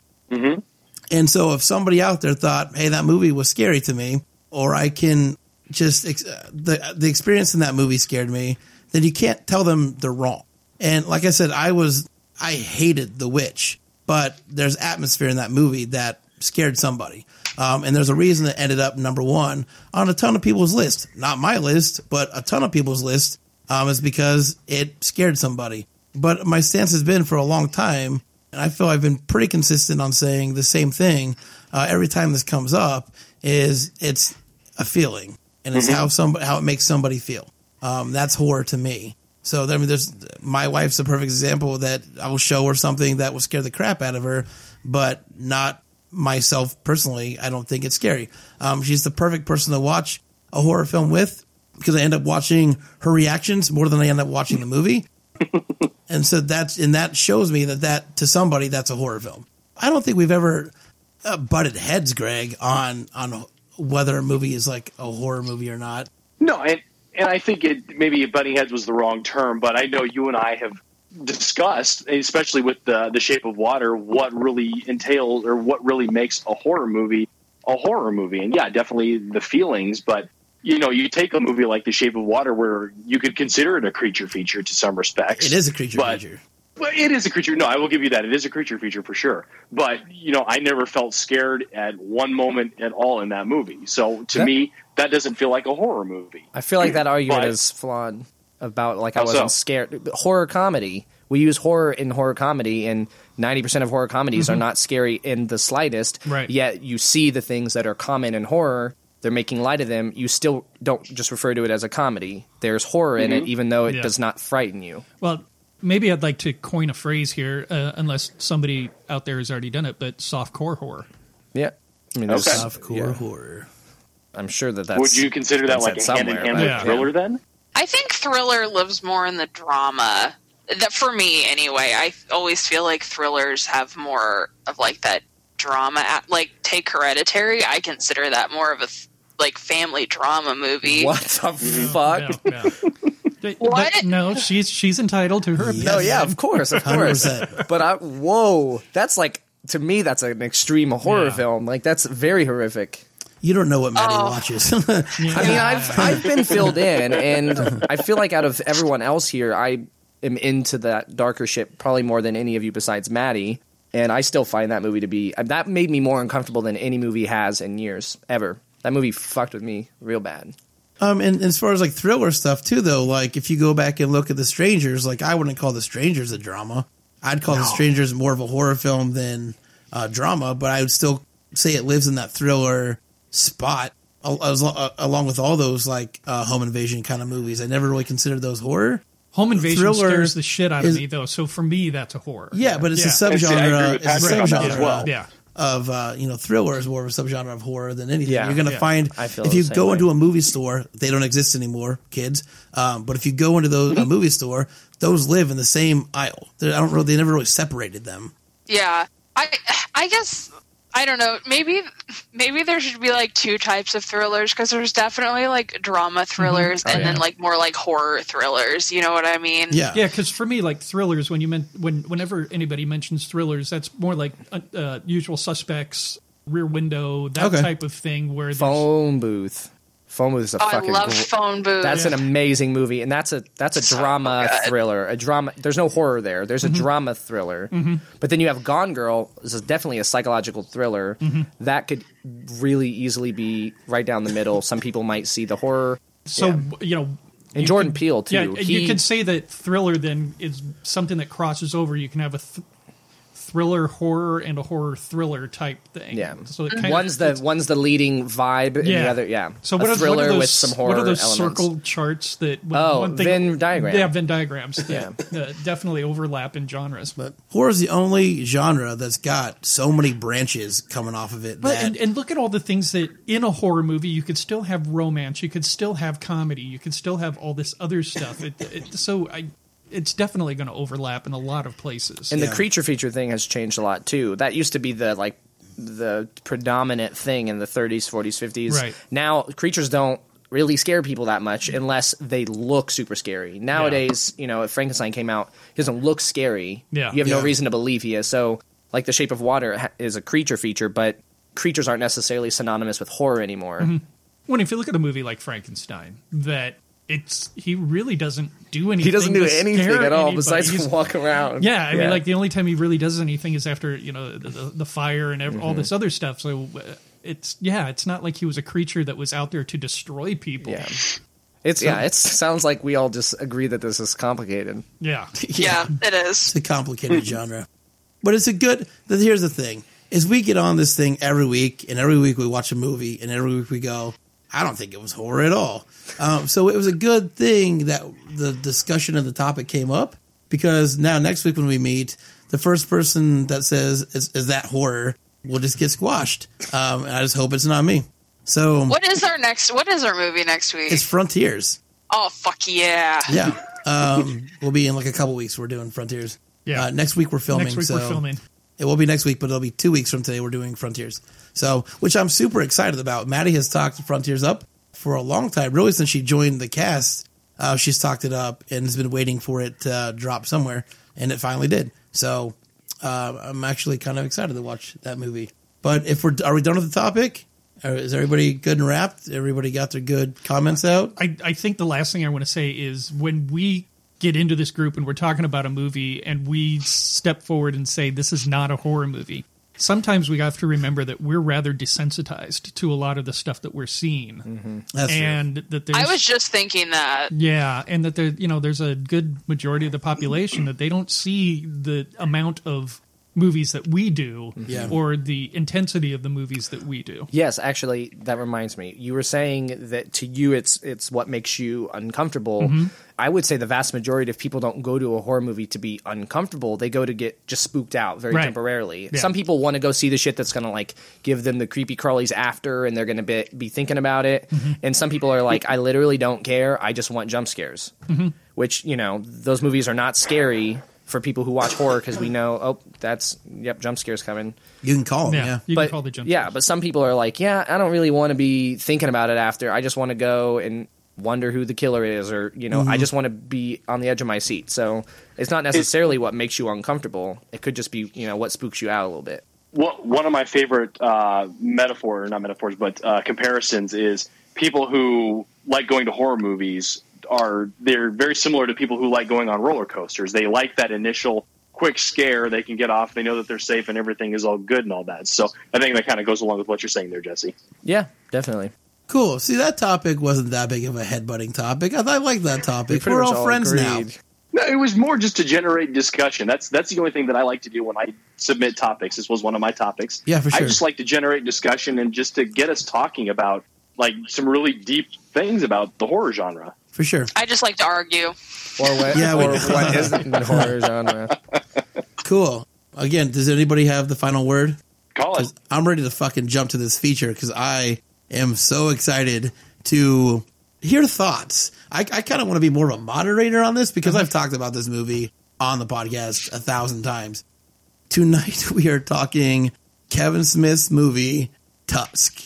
And so if somebody out there thought, "Hey, that movie was scary to me," or I can just uh, the the experience in that movie scared me, then you can't tell them they're wrong. And like I said, I was I hated The Witch, but there's atmosphere in that movie that scared somebody. Um, and there's a reason it ended up number one on a ton of people's list. Not my list, but a ton of people's list. Um, is because it scared somebody. But my stance has been for a long time, and I feel I've been pretty consistent on saying the same thing uh, every time this comes up. Is it's a feeling, and it's how somebody how it makes somebody feel. Um, that's horror to me. So I mean, there's my wife's a perfect example that I will show her something that will scare the crap out of her, but not myself personally. I don't think it's scary. Um, she's the perfect person to watch a horror film with because I end up watching her reactions more than I end up watching the movie. (laughs) and so that's and that shows me that that to somebody that's a horror film. I don't think we've ever uh, butted heads, Greg, on on whether a movie is like a horror movie or not.
No, and and I think it maybe bunny heads was the wrong term, but I know you and I have discussed, especially with the the Shape of Water, what really entails or what really makes a horror movie a horror movie. And yeah, definitely the feelings, but you know, you take a movie like The Shape of Water, where you could consider it a creature feature to some respects.
It is a creature feature.
Well, it is a creature. No, I will give you that. It is a creature feature for sure. But you know, I never felt scared at one moment at all in that movie. So to
That-
me, that doesn't feel like a horror movie.
I feel like that argument
But-
is flawed about like I wasn't
so?
scared. Horror comedy. We use horror in horror comedy, and ninety percent of horror comedies are mm-hmm. not scary in the slightest.
Right.
Yet you see the things that are common in horror. They're making light of them. You still don't just refer to it as a comedy. There's horror in it, mm-hmm. even though it
Yeah.
does not frighten you.
Well, maybe I'd like to coin a phrase here, uh, unless somebody out there has already done it, but soft core horror.
Yeah. I mean, there's,
Okay.
Softcore
yeah.
horror.
I'm sure that that's.
Would you consider that like a
said
hand in hand
but-
with
Yeah.
thriller? Then
I think thriller lives more in the drama. That for me, anyway. I always feel like thrillers have more of like that drama. At, like take Hereditary, I consider that more of a th- like family drama movie.
What the fuck?
Yeah, yeah.
What?
But no, she's she's entitled to her opinion.
No, yeah, of course, of course.
100%.
but I, whoa, that's like to me, that's an extreme horror
Yeah.
film. Like that's very horrific.
You don't know what Maddie
Oh.
watches. (laughs)
I mean, I've I've been filled in, and I feel like out of everyone else here, I am into that darker shit probably more than any of you besides Maddie. And I still find that movie to be uh, that made me more uncomfortable than any movie has in years ever. That movie fucked with me real bad.
Um, and as far as like thriller stuff too, though, like if you go back and look at The Strangers, like I wouldn't call The Strangers a drama. I'd call The Strangers more of a horror film than uh, drama, but I would still say it lives in that thriller spot, as, uh, along with all those like uh, home invasion kind of movies. I never really considered those horror.
Home invasion
Thriller
scares the shit out
is-
of me, though. So for me, that's a horror.
Yeah, but it's a
Yeah.
And see, I agree
subgenre. It's a
Patrick on that
subgenre
as well.
Yeah.
Of uh, you know thriller is more of a subgenre of horror than anything.
Yeah,
You're going to
yeah.
find
I feel
if you go
way.
into a movie store, they don't exist anymore, kids. Um, but if you go into those a movie store, those live in the same aisle. They're, I don't really, they never really separated them.
Yeah, I I guess I don't know. Maybe maybe there should be like two types of thrillers because there's definitely like drama thrillers and then like more like horror thrillers. You know what I mean?
Yeah,
Yeah, because for me, like thrillers, when you meant when whenever anybody mentions thrillers, that's more like uh, uh, Usual Suspects, Rear Window, that
Okay.
type of thing. Where there's-
Phone booth. Phone booth is a
Oh, I
fucking.
love
gr-
Phone Booth.
That's an amazing movie, and that's a that's a
So
drama
good.
thriller. A drama. There's no horror there. There's a
Mm-hmm.
drama thriller. But then you have Gone Girl. This is definitely a psychological thriller
Mm-hmm.
that could really easily be right down the middle. Some people might see the horror.
so
Yeah.
you know.
And
you
Jordan
could-
Peele, too.
Yeah,
He-
you could say that thriller then is something that crosses over. You can have a th- thriller horror and a horror thriller type thing.
Yeah.
So it kind
One's the one's the leading vibe, and the other, yeah.
So
a
what are,
thriller
what are those,
with some horror
What are those
elements.
circle charts that? when
Oh,
one thing,
Venn diagram.
Yeah, Venn diagrams. That, uh, (laughs) definitely overlap in genres.
but horror is the only genre that's got so many branches coming off of it.
But
that
and, and look at all the things that in a horror movie you could still have romance, you could still have comedy, you could still have all this other stuff. It, it, so I, it's definitely going to overlap in a lot of places.
And
Yeah.
the creature feature thing has changed a lot too. That used to be the like the predominant thing in the 30s, 40s, 50s.
Right.
Now creatures don't really scare people that much unless they look super scary. Nowadays, you know, if Frankenstein came out, he doesn't look scary.
Yeah.
You have no reason to believe he is. So like The Shape of Water is a creature feature, but creatures aren't necessarily synonymous with horror anymore. Mm-hmm.
When if you look at a movie like Frankenstein, that it's he really doesn't do anything.
He doesn't do anything
scare
at all
anybody.
besides
He's-
walk around.
Yeah, I mean, like the only time he really does anything is after you know the, the, the fire and ev- all this other stuff. So uh, it's yeah, it's not like he was a creature that was out there to destroy people.
Yeah. It's yeah. It sounds like we all just agree that this is complicated.
Yeah. (laughs)
Yeah, it is.
It's a complicated genre, but it's a good. th- Here's the thing: is we get on this thing every week, and every week we watch a movie, and every week we go, "I don't think it was horror at all." Um, so it was a good thing that the discussion of the topic came up because now next week when we meet, the first person that says is, is that horror will just get squashed. Um, and I just hope it's not me. So
What is our next? What is our movie next week?
it's Frontiers.
oh fuck yeah!
Yeah. (laughs) Um, we'll be in like a couple weeks. We're doing Frontiers.
Yeah.
Uh, next week we're filming.
Next week
so
we're filming.
It will be next week, but it'll be two weeks from today. We're doing Frontiers. So, which I'm super excited about. Maddie has talked Frontiers up for a long time, really since she joined the cast. Uh, she's talked it up and has been waiting for it to uh, drop somewhere, and it finally did. So, uh, I'm actually kind of excited to watch that movie. But if we're are we done with the topic? Is everybody good and wrapped? Everybody got their good comments out?
I, I think the last thing I want to say is when we get into this group and we're talking about a movie and we step forward and say this is not a horror movie. Sometimes we have to remember that we're rather desensitized to a lot of the stuff that we're seeing, mm-hmm.
That's true.
and that there's
I was just thinking that.
Yeah, and that there, you know, there's a good majority of the population that they don't see the amount of movies that we do,
Yeah. Mm-hmm.
or the intensity of the movies that we do.
Yes, actually, that reminds me. You were saying that to you, it's it's what makes you uncomfortable. Mm-hmm. I would say the vast majority of people don't go to a horror movie to be uncomfortable. They go to get just spooked out very
Right.
temporarily.
Yeah.
Some people want to go see the shit that's going to like give them the creepy crawlies after, and they're going to be, be thinking about it. Mm-hmm. And some people are like, I literally don't care. I just want jump scares. Which you know, those movies are not scary for people who watch horror because we know, oh, that's yep, jump scares coming
you can call them,
Yeah,
yeah.
you
but
can call the jump.
yeah,
scares.
but some people are like, yeah, I don't really want to be thinking about it after. I just want to go and wonder who the killer is, or you know,
Mm-hmm.
I just want to be on the edge of my seat. So it's not necessarily what makes you uncomfortable. It could just be you know what spooks you out a little bit.
One one of my favorite uh, metaphor, not metaphors, but uh, comparisons is people who like going to horror movies are they're very similar to people who like going on roller coasters. They like that initial quick scare. They can get off. They know that they're safe and everything is all good and all that. So I think that kind of goes along with what you're saying there, Jesse.
Yeah, definitely.
Cool. See, that topic wasn't that big of a headbutting topic. I, I like that topic.
pretty
We're
much
all friends now.
No, it was more just to generate discussion. That's that's the only thing that I like to do when I submit topics. This was one of my topics.
Yeah, for sure.
I just like to generate discussion and just to get us talking about like some really deep things about the horror genre.
For sure.
I just like to argue.
Or what?
Yeah, we
or
know.
what isn't the horror genre?
Cool. Again, does anybody have the final word?
Call it.
'Cause I'm ready to fucking jump to this feature because I am so excited to hear thoughts. I, I kind of want to be more of a moderator on this because I've talked about this movie on the podcast a thousand times. Tonight (laughs) we are talking Kevin Smith's movie Tusk.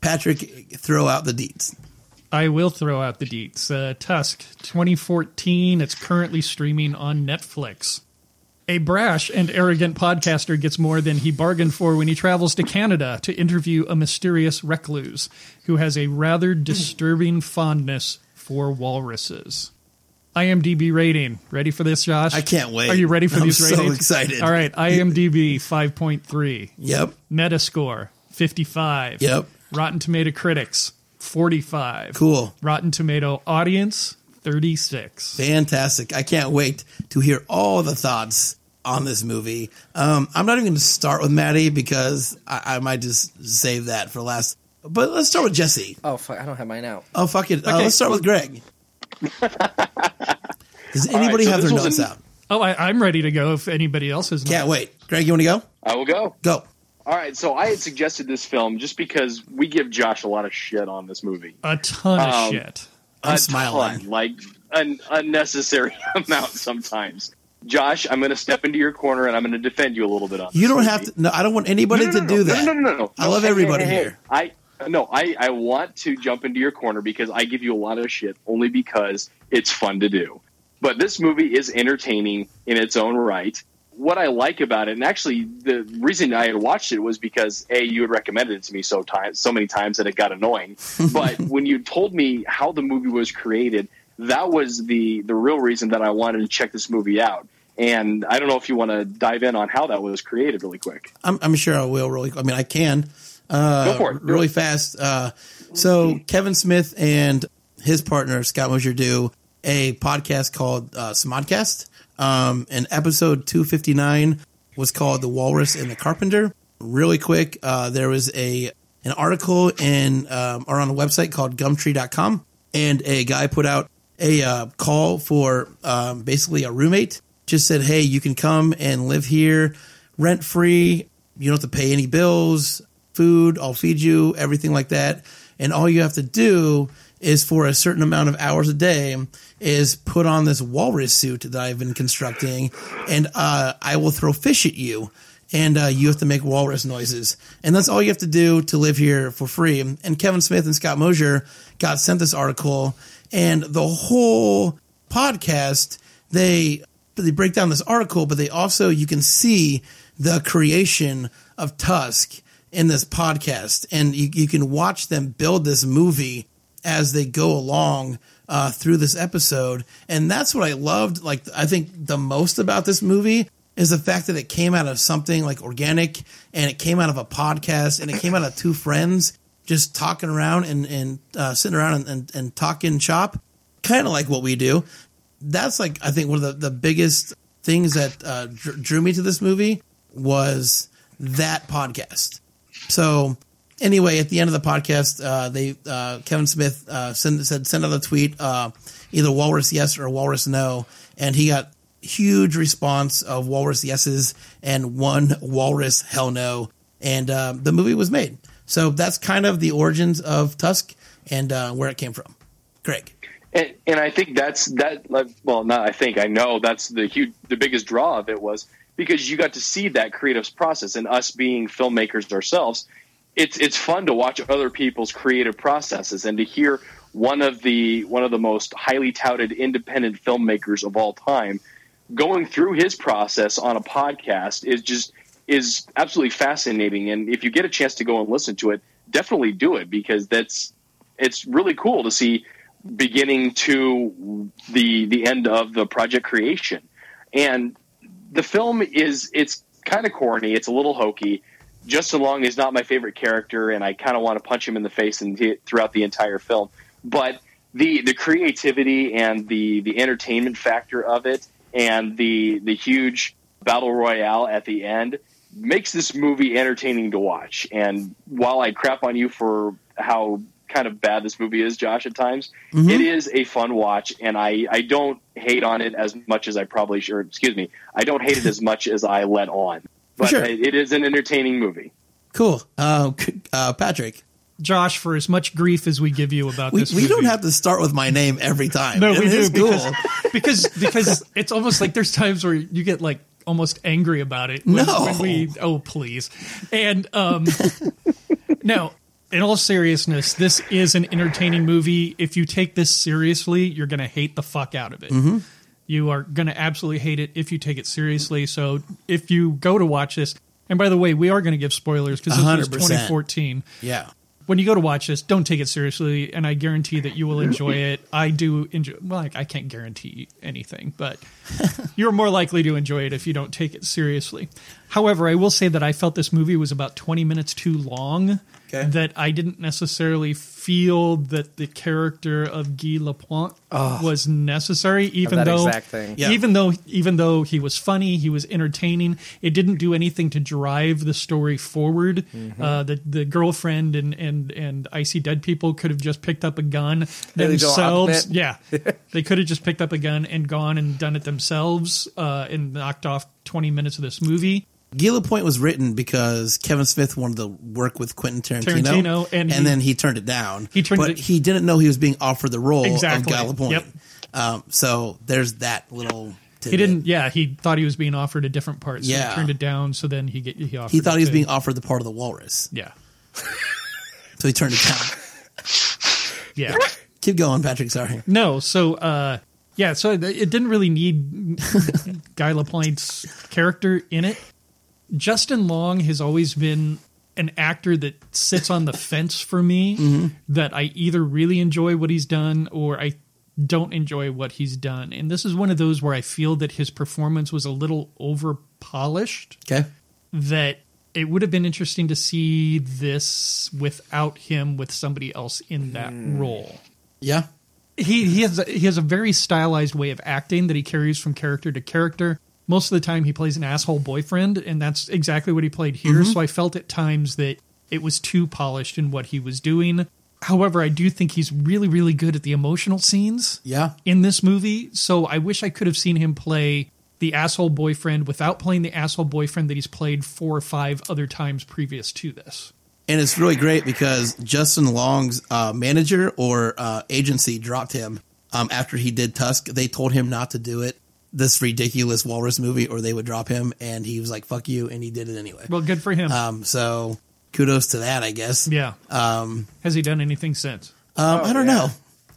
Patrick, throw out the deets.
I will throw out the deets. Uh, Tusk, 2014. It's currently streaming on Netflix. A brash and arrogant podcaster gets more than he bargained for when he travels to Canada to interview a mysterious recluse who has a rather disturbing fondness for walruses. IMDb rating. Ready for this, Josh?
I can't wait.
Are you ready for
I'm
these
so
ratings?
excited.
All right, IMDb 5.3.
Yep.
Metascore 55.
Yep.
Rotten Tomato Critics 45.
Cool.
Rotten Tomato Audience 36.
Fantastic. I can't wait to hear all the thoughts on this movie. Um, I'm not even going to start with Maddie because I, I might just save that for last. But let's start with Jesse.
Oh fuck! I don't have mine out.
Oh, fuck it. Uh,
Okay.
let's start with Greg. (laughs) Does anybody
so
have their
was
notes
an-
out?
Oh, I, I'm ready to go if anybody else is
Can't wait. Greg, you want to go?
I will go.
Go.
All right, so I had suggested this film just because we give Josh a lot of shit on this movie.
A ton of
Um,
shit.
I'm
a
smiling.
ton, like an unnecessary (laughs) amount sometimes. Josh, I'm going to step into your corner and I'm going to defend you a little bit on.
You
this
don't
movie.
have to. No, I don't want anybody
No, no,
to do
no,
that.
No, no, no, no.
I love
Hey, hey,
everybody
hey, hey.
here.
I no, I I want to jump into your corner because I give you a lot of shit only because it's fun to do. But this movie is entertaining in its own right. What I like about it, and actually the reason I had watched it was because a you had recommended it to me so time so many times that it got annoying. (laughs) but when you told me how the movie was created, that was the the real reason that I wanted to check this movie out. And I don't know if you want to dive in on how that was created really quick.
I'm, I'm sure I will. Really, I mean, I can. Uh,
Go for it.
Really fast. Uh, so Kevin Smith and his partner Scott Mosier do a podcast called uh, Smodcast. Um, and episode 259 was called "The Walrus and the Carpenter." Really quick, uh, there was a an article in um, or on a website called Gumtree.com, and a guy put out a uh, call for um, basically a roommate. Just said, "Hey, you can come and live here rent free. You don't have to pay any bills, food. I'll feed you, everything like that. And all you have to do is for a certain amount of hours a day is put on this walrus suit that I've been constructing, and uh, I will throw fish at you." And uh, you have to make walrus noises, and that's all you have to do to live here for free. And Kevin Smith and Scott Mosier got sent this article, and the whole podcast they they break down this article, but they also you can see the creation of Tusk in this podcast, and you, you can watch them build this movie as they go along uh, through this episode, and that's what I loved. Like I think the most about this movie is the fact that it came out of something like organic, and it came out of a podcast, and it came out of two friends just talking around and and uh, sitting around and, and, and talking shop, kind of like what we do that's like I think one of the, the biggest things that uh, drew me to this movie was that podcast. So anyway, at the end of the podcast, uh, they uh, Kevin Smith uh, send, said send out a tweet uh, either Walrus yes or Walrus no, and he got huge response of Walrus yeses and one Walrus hell no, and uh, the movie was made. So that's kind of the origins of Tusk and uh, where it came from. Greg.
And, and I think that's that. Well, not I think I know that's the huge, the biggest draw of it was because you got to see that creative process, and us being filmmakers ourselves, it's it's fun to watch other people's creative processes and to hear one of the one of the most highly touted independent filmmakers of all time going through his process on a podcast is just is absolutely fascinating. And if you get a chance to go and listen to it, definitely do it because that's it's really cool to see beginning to the the end of the project creation. And the film is it's kind of corny, it's a little hokey. Justin Long is not my favorite character, and I kind of want to punch him in the face and throughout the entire film. But the the creativity and the the entertainment factor of it, and the the huge battle royale at the end makes this movie entertaining to watch. And while I crap on you for how kind of bad this movie is, Josh, at times,
Mm-hmm.
it is a fun watch, and I, I don't hate on it as much as I probably should. Excuse me, I don't hate it as much as I let on. But
Sure.
it, it is an entertaining movie.
Cool. Uh, uh, Patrick,
Josh, for as much grief as we give you about
we,
this,
we don't have to start with my name every time.
No,
It
we
is
do
cool.
because, (laughs) because because it's almost like there's times where you get like almost angry about it. When,
No.
when we oh please, and um, (laughs) no. In all seriousness, this is an entertaining movie. If you take this seriously, you're going to hate the fuck out of it.
Mm-hmm.
You are going to absolutely hate it if you take it seriously. So if you go to watch this, and by the way, we are going to give spoilers because this was
100%.
2014
Yeah.
when you go to watch this, don't take it seriously, and I guarantee that you will enjoy it. I do enjoy. Well, I, I can't guarantee anything, but (laughs) you're more likely to enjoy it if you don't take it seriously. However, I will say that I felt this movie was about 20 minutes too long.
Okay.
That I didn't necessarily feel that the character of Guy Lapointe was necessary, even though.
Yeah.
even though even though he was funny, he was entertaining. It didn't do anything to drive the story forward.
Mm-hmm.
Uh, the the girlfriend and and and icy dead people could have just picked up a gun themselves. Yeah, (laughs) they could have just picked up a gun and gone and done it themselves uh, and knocked off twenty minutes of this movie.
Guy Lapointe was written because Kevin Smith wanted to work with Quentin Tarantino,
Tarantino, and he-
then he turned it down.
He turned
but
it-
he didn't know he was being offered the role
Exactly.
of Guy Lapointe.
Yep.
Um, so there's that little.
He didn't. Yeah, he thought he was being offered a different part. So
Yeah.
he turned it down. So then he get he offered.
He thought he was
to-
being offered the part of the walrus,
Yeah, (laughs)
so he turned it down. (laughs)
yeah.
Keep going, Patrick. Sorry.
No, so uh Yeah, so it didn't really need (laughs) Guy Lapointe's character in it. Justin Long has always been an actor that sits on the (laughs) fence for me mm-hmm. that I either really enjoy what he's done or I don't enjoy what he's done. And this is one of those where I feel that his performance was a little over polished
Okay.
that it would have been interesting to see this without him with somebody else in that hmm. role
Yeah.
he he has a, he has a very stylized way of acting that he carries from character to character. Most of the time, he plays an asshole boyfriend, and that's exactly what he played here. So I felt at times that it was too polished in what he was doing. However, I do think he's really really good at the emotional scenes
Yeah.
in this movie. So I wish I could have seen him play the asshole boyfriend without playing the asshole boyfriend that he's played four or five other times previous to this.
And it's really great because Justin Long's uh, manager or uh, agency dropped him um, after he did Tusk. They told him not to do it, this ridiculous Walrus movie, or they would drop him. And he was like, fuck you. And he did it anyway.
Well, good for him.
Um, so kudos to that, I guess.
yeah.
Um,
Has he done anything since?
um, I don't
yeah.
know.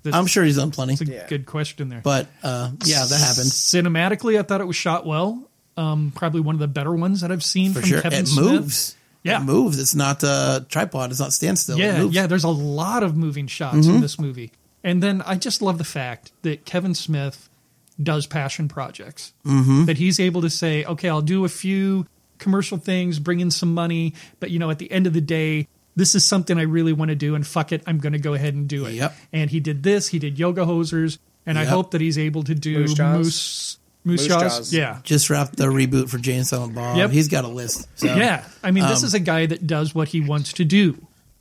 That's-
I'm sure he's done plenty.
It's a
Yeah.
good question there.
But uh, yeah, that happened.
Cinematically, I thought it was shot well. Um, probably one of the better ones that I've seen
For
from
sure.
Kevin
It
Smith.
moves.
Yeah.
It moves. It's not a tripod. It's not standstill. It
Yeah,
moves.
yeah. There's a lot of moving shots
Mm-hmm.
in this movie, and then I just love the fact that Kevin Smith does passion projects. Mm-hmm. That he's able to say, "Okay, I'll do a few commercial things, bring in some money, but you know, at the end of the day." This is something I really want to do, and fuck it, I'm going to go ahead and do it.
Yep.
And he did this. He did Yoga Hosers, and I hope that he's able to do
Moose Jaws?
Moose Moose,
Moose
Jaws.
Jaws.
Yeah,
Just wrapped the reboot for Jay and Silent Bob.
Yep.
He's got a list. So.
Yeah, I mean, this
Um,
is a guy that does what he wants to do.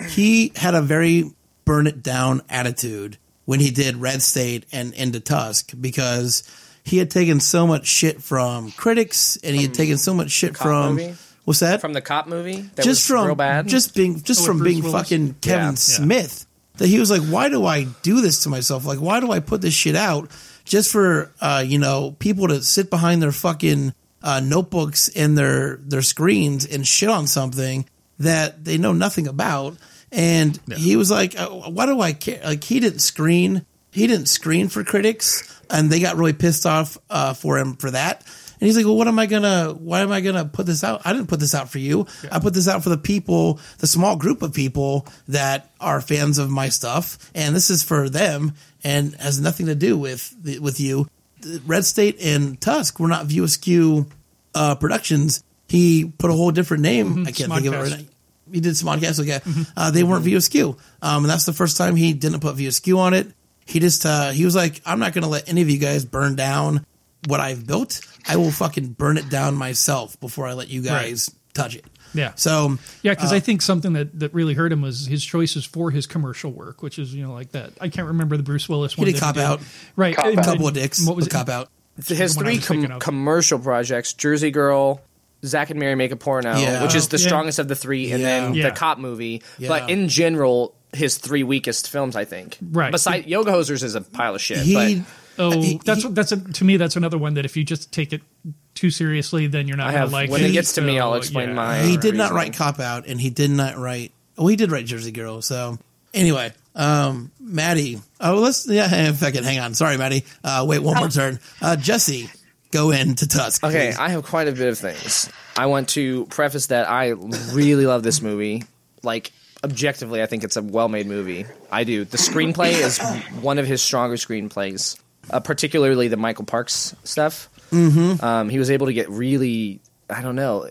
he had a very burn it down attitude when he did Red State and into Tusk because he had taken so much shit from critics and he had taken so much shit
Cop
from
movie?
what's that?
From the cop movie, that
just
was
from
real bad.
just being just
Oh, with
from
Bruce
being
Willis?
fucking Kevin
Yeah, yeah.
Smith. That he was like, why do I do this to myself? Like, why do I put this shit out just for uh, you know people to sit behind their fucking uh, notebooks and their their screens and shit on something that they know nothing about? And he was like, uh, why do I care? Like, he didn't screen. He didn't screen for critics, and they got really pissed off uh, for him for that. And he's like, well, what am I gonna? Why am I gonna put this out? I didn't put this out for you. I put this out for the people, the small group of people that are fans of my stuff, and this is for them, and has nothing to do with with you. Red State and Tusk were not View Askew uh, productions. He put a whole different name. I can't think of it right now. He did some Smodcast, okay. Uh, they weren't View Askew. Um, and that's the first time he didn't put View Askew on it. He just, uh, he was like, I'm not going to let any of you guys burn down what I've built. I will fucking burn it down myself before I let you guys touch it.
Yeah.
So,
Yeah, because
Uh,
I think something that, that really hurt him was his choices for his commercial work, which is you know like that. I can't remember the Bruce Willis
he
one.
did
that
Cop. Out,
right?
Cop
and
a
then-
couple of dicks,
What was
with
it?
Cop Out.
his
the one I
three com- commercial projects: Jersey Girl, Zach and Mary Make a Porno,
Yeah.
which is the
Yeah.
strongest of the three, and
Yeah.
then
Yeah.
the cop movie.
Yeah.
But in general, his three weakest films, I think.
Right.
Besides, Yoga Hosers is a pile of shit.
He,
but
Oh,
He-
that's
he-
that's a, to me that's another one that if you just take it too seriously, then you're not
I
gonna
have
like
when
it.
it gets to me, I'll explain
yeah.
my.
he did not
reasoning.
write Cop Out, and he did not write. Oh, he did write Jersey Girl. So anyway, um, Maddie. Oh, let's yeah. (laughs) Hang, fucking hang on. Sorry, Maddie. Uh, wait, one more turn. Uh, Jesse, go into Tusk.
Okay,
please.
I have quite a bit of things. I want to preface that I really love this movie. Like objectively, I think it's a well-made movie. I do. The screenplay is one of his stronger screenplays, uh, particularly the Michael Parks stuff. Mm-hmm. Um, he was able to get really, I don't know,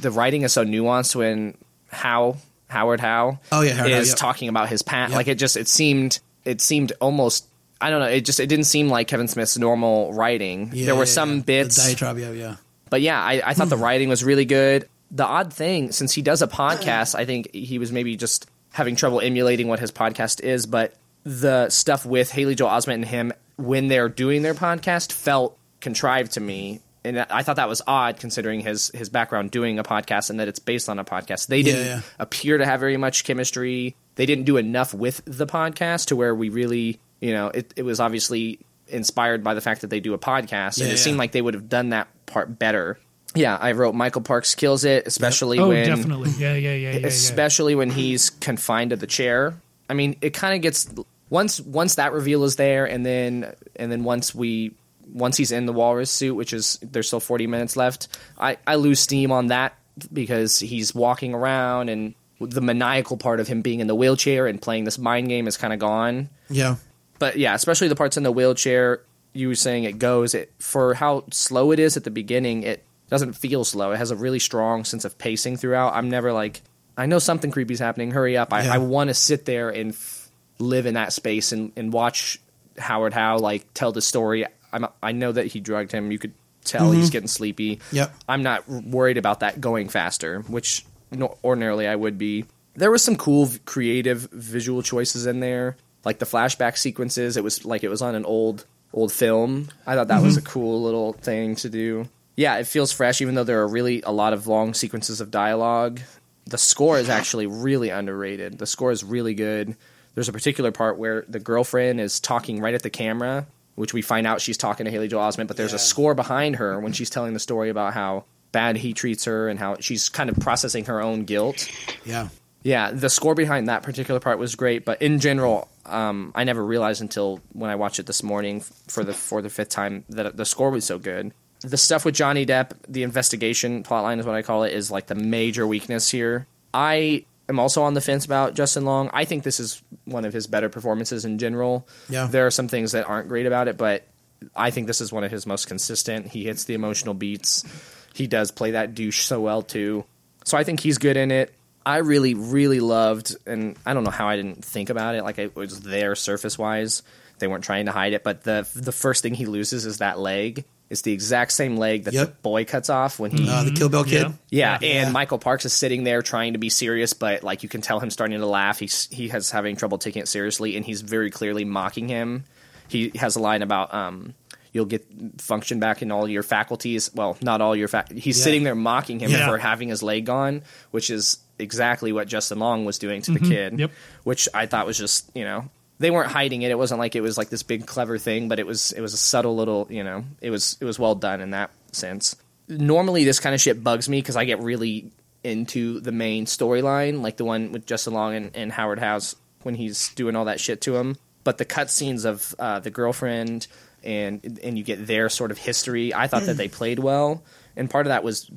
the writing is so nuanced when How Howard Howe
Oh, yeah, Howard Howe,
is
yep.
talking about his past.
Yep.
Like it just it seemed it seemed almost. I don't know. It just it didn't seem like Kevin Smith's normal writing.
Yeah,
there were
yeah,
some
yeah.
bits
The diatribe, yeah, yeah.
but yeah, I, I thought the hmm. writing was really good. The odd thing, since he does a podcast, I think he was maybe just having trouble emulating what his podcast is. But the stuff with Haley Joel Osment and him when they're doing their podcast felt contrived to me, and I thought that was odd considering his his background doing a podcast and that it's based on a podcast. They didn't
yeah.
appear to have very much chemistry. They didn't do enough with the podcast to where we really, you know, it, it was obviously inspired by the fact that they do a podcast, and it
yeah.
seemed like they would have done that part better. Yeah, I wrote Michael Parks kills it, especially
Oh,
when
definitely. Yeah, yeah, yeah, yeah. yeah.
especially when he's confined to the chair. I mean, it kind of gets once once that reveal is there, and then and then once we once he's in the walrus suit, which is there's still 40 minutes left, I I lose steam on that because he's walking around and the maniacal part of him being in the wheelchair and playing this mind game is kind of gone.
Yeah.
But yeah, especially the parts in the wheelchair. You were saying it goes it for how slow it is at the beginning. It doesn't feel slow. It has a really strong sense of pacing throughout. I'm never like, I know something creepy is happening. Hurry up! I,
Yeah.
I want to sit there and f- live in that space and, and watch Howard Howe like tell the story. I'm, I know that he drugged him. You could tell he's mm-hmm. getting sleepy.
Yep.
I'm not worried about that going faster, which no, ordinarily I would be. There was some cool, creative visual choices in there, like the flashback sequences. It was like it was on an old old film. I thought that was a mm-hmm. cool little thing to do. Yeah, it feels fresh, even though there are really a lot of long sequences of dialogue. The score is actually really underrated. The score is really good. There's a particular part where the girlfriend is talking right at the camera, which we find out she's talking to Haley Joel Osment, but there's a score behind her when she's telling the story about how bad he treats her and how she's kind of processing her own guilt.
Yeah.
Yeah, the score behind that particular part was great, but in general, um, I never realized until when I watched it this morning for the for the fifth time that the score was so good. The stuff with Johnny Depp, the investigation plotline is what I call it, is like the major weakness here. I am also on the fence about Justin Long. I think this is one of his better performances in general.
Yeah.
there are some things that aren't great about it, but I think this is one of his most consistent. He hits the emotional beats. He does play that douche so well too. So I think he's good in it. I really, really loved, and I don't know how I didn't think about it. Like it was there surface wise. They weren't trying to hide it, but the the first thing he loses is that leg. It's the exact same leg that the boy cuts off when he
Uh, the Kill Bill kid.
Yeah.
yeah, and
Yeah.
Michael Parks is sitting there trying to be serious, but like you can tell him starting to laugh. He's he has having trouble taking it seriously, and he's very clearly mocking him. He has a line about um, you'll get function back in all your faculties. Well, not all your fac. He's
Yeah.
sitting there mocking him
Yeah.
for having his leg gone, which is exactly what Justin Long was doing to the kid.
Yep.
Which I thought was just you know they weren't hiding it. It wasn't like it was like this big clever thing, but it was it was a subtle little you know it was it was well done in that sense. Normally, this kind of shit bugs me because I get really into the main storyline, like the one with Justin Long and, and Howard Howe when he's doing all that shit to him. But the cutscenes of uh, the girlfriend and and you get their sort of history, I thought that they played well, and part of that was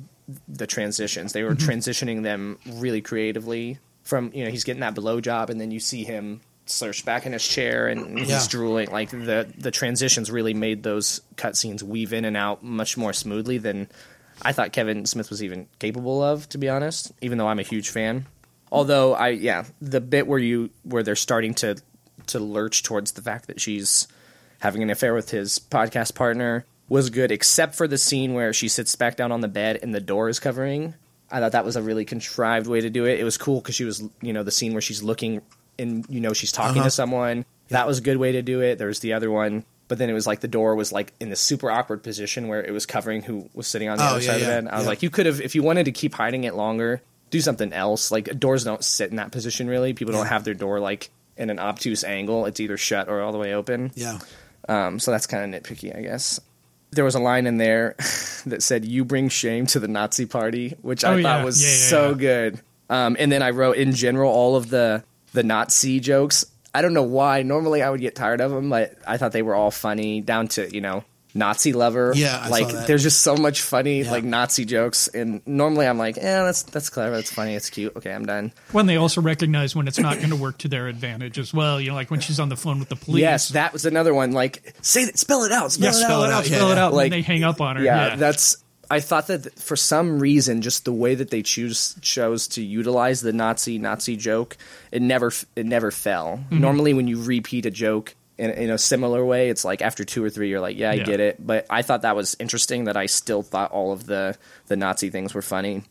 the transitions. They were mm-hmm. transitioning them really creatively. From you know he's getting that below job, and then you see him search back in his chair and he's
Yeah.
drooling. Like the the transitions really made those cutscenes weave in and out much more smoothly than I thought Kevin Smith was even capable of. To be honest, even though I'm a huge fan. Although I yeah the bit where you where they're starting to to lurch towards the fact that she's having an affair with his podcast partner was good, except for the scene where she sits back down on the bed and the door is covering. I thought that was a really contrived way to do it. It was cool because she was, you know, the scene where she's looking and you know she's talking
Uh-huh.
to someone. That was a good way to do it. There was the other one, but then it was like the door was like in this super awkward position where it was covering who was sitting on the
Oh,
other
yeah,
side
yeah,
of the bed. I was
yeah.
like, you could have, if you wanted to keep hiding it longer, do something else. Like doors don't sit in that position really. People don't have their door like in an obtuse angle. It's either shut or all the way open.
Yeah.
Um, so that's kind of nitpicky, I guess. There was a line in there (laughs) that said, "You bring shame to the Nazi party," which I
Oh,
thought
yeah.
was
Yeah, yeah,
so good. Um, and then I wrote, in general, all of the the Nazi jokes. I don't know why. Normally, I would get tired of them, but I thought they were all funny, down to you know Nazi lover.
Yeah, I saw
like
that.
there's just so much funny
Yeah.
like Nazi jokes, and normally I'm like, yeah, that's that's clever, that's funny, it's cute. Okay, I'm done.
When they also recognize when it's not going to work to their advantage as well. You know, like when she's on the phone with the police.
Yes, that was another one. Like, say that, spell it out, spell
yeah,
it
spell
out.
it out,
yeah,
spell it out.
Like-
and they hang up on her.
yeah,
Yeah,
that's i thought that for some reason just the way that they choose chose to utilize the nazi nazi joke it never it never fell
Mm-hmm.
normally when you repeat a joke in, in a similar way it's like after two or three you're like yeah i
Yeah.
get it but i thought that was interesting that i still thought all of the the nazi things were funny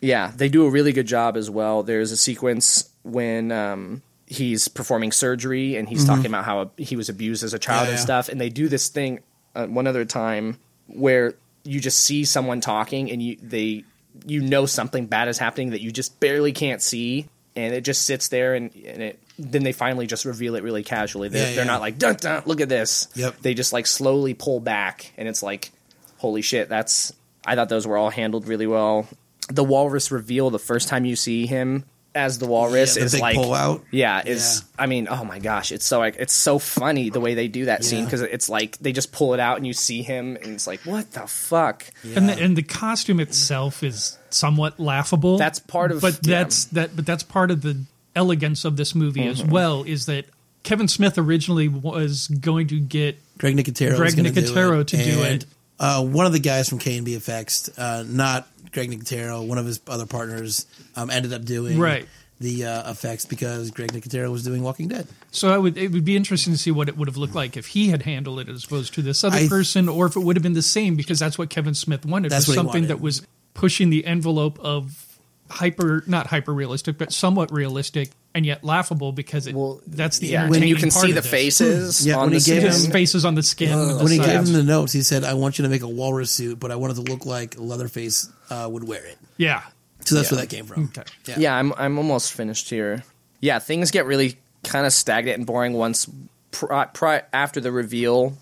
yeah they do a really good job as well there's a sequence when um he's performing surgery and he's talking about how he was abused as a child
Mm-hmm. Yeah,
and
yeah.
stuff and they do this thing uh, one other time where you just see someone talking and you they you know something bad is happening that you just barely can't see and it just sits there and, and it then they finally just reveal it really casually they're,
Yeah,
they're
yeah.
not like dun dun look at this
Yep.
they just like slowly pull back and it's like holy shit that's i thought those were all handled really well the walrus reveal the first time you see him as the walrus
Yeah, the
is like
pull out.
Yeah, is I mean, oh my gosh, it's so like it's so funny the way they do that scene because it's like they just pull it out and you see him and it's like what the fuck.
And the, and the costume itself is somewhat laughable.
That's part of-
but
yeah.
that's that. But that's part of the elegance of this movie as
Mm-hmm.
well. Is that Kevin Smith originally was going to get
Greg Nicotero.
Greg
gonna
Nicotero
do
to do it.
Uh, one of the guys from KNB Effects, uh, not Greg Nicotero, one of his other partners, um, ended up doing
Right.
the uh, effects because Greg Nicotero was doing Walking Dead.
So I would it would be interesting to see what it would have looked like if he had handled it as opposed to this other
I-
person, or if it would have been the same because that's what Kevin Smith wanted.
That's
was
what he
something
wanted.
that was pushing the envelope of hyper, not hyper realistic, but somewhat realistic and yet laughable because it,
Well,
that's the
Yeah, and you can
part
see the
this.
faces
Yeah,
on
when
the
he gave
skin.
Him-
faces on the skin. and the
when he gave him the notes, he said, "I want you to make a walrus suit, but I want it to look like Leatherface uh, would wear it."
yeah.
So that's
Yeah.
where that came from.
Okay.
Yeah.
Yeah, I'm I'm almost finished here. Yeah, things get really kind of stagnant and boring once pri- pri- after the reveal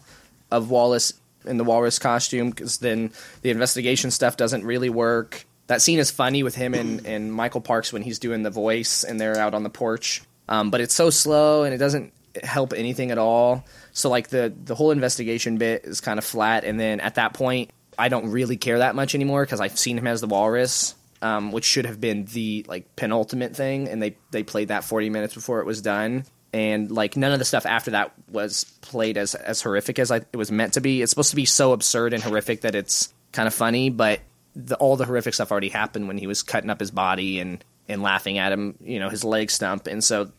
of Wallace in the walrus costume because then the investigation stuff doesn't really work. That scene is funny with him and, and Michael Parks when he's doing the voice and they're out on the porch, um, but it's so slow and it doesn't help anything at all. So like the the whole investigation bit is kind of flat, and then at that point, I don't really care that much anymore because I've seen him as the walrus um, which should have been the like penultimate thing, and they they played that forty minutes before it was done, and like none of the stuff after that was played as as horrific as I, it was meant to be. It's supposed to be so absurd and horrific that it's kind of funny, but the, all the horrific stuff already happened when he was cutting up his body and and laughing at him, you know, his leg stump, and so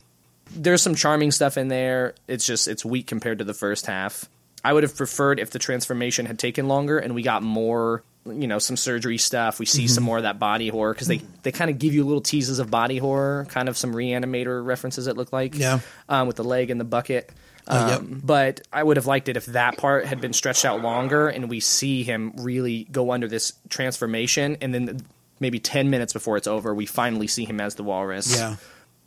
there's some charming stuff in there. It's just it's weak compared to the first half. I would have preferred if the transformation had taken longer and we got more, you know, some surgery stuff. We see some more of that body horror because they, they kind of give you little teases of body horror, kind of some reanimator references. It looked like,
Yeah.
um, with the leg and the bucket.
Uh, yep.
Um, But I would have liked it if that part had been stretched out longer and we see him really go under this transformation, and then maybe ten minutes before it's over, we finally see him as the walrus
Yeah.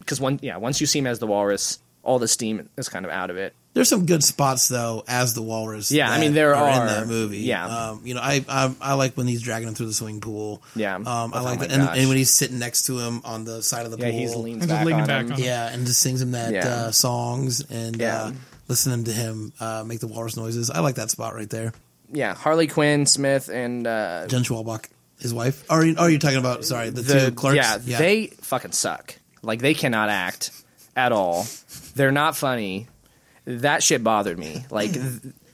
because one yeah once you see him as the walrus all the steam is kind of out of it
There's some good spots though as the walrus.
Yeah, I mean, there
in
are.
that movie.
Yeah.
um, you know, I, I I like when he's dragging him through the swimming pool.
Yeah.
um,
Oh
I like
my
that, and, and when he's sitting next to him on the side of the
yeah
pool.
he's leans
And just
back,
leaning
on
back
him.
on him.
Yeah, and just sings him that
Yeah.
uh, songs and
Yeah.
uh, listening to him uh, make the walrus noises. I like that spot right there.
yeah harley quinn smith and uh
Jen Schwalbach, his wife. Are you, are you talking about? Sorry, the,
the
two clerks.
yeah, they fucking suck like they cannot act at all they're not funny that shit bothered me (clears throat) like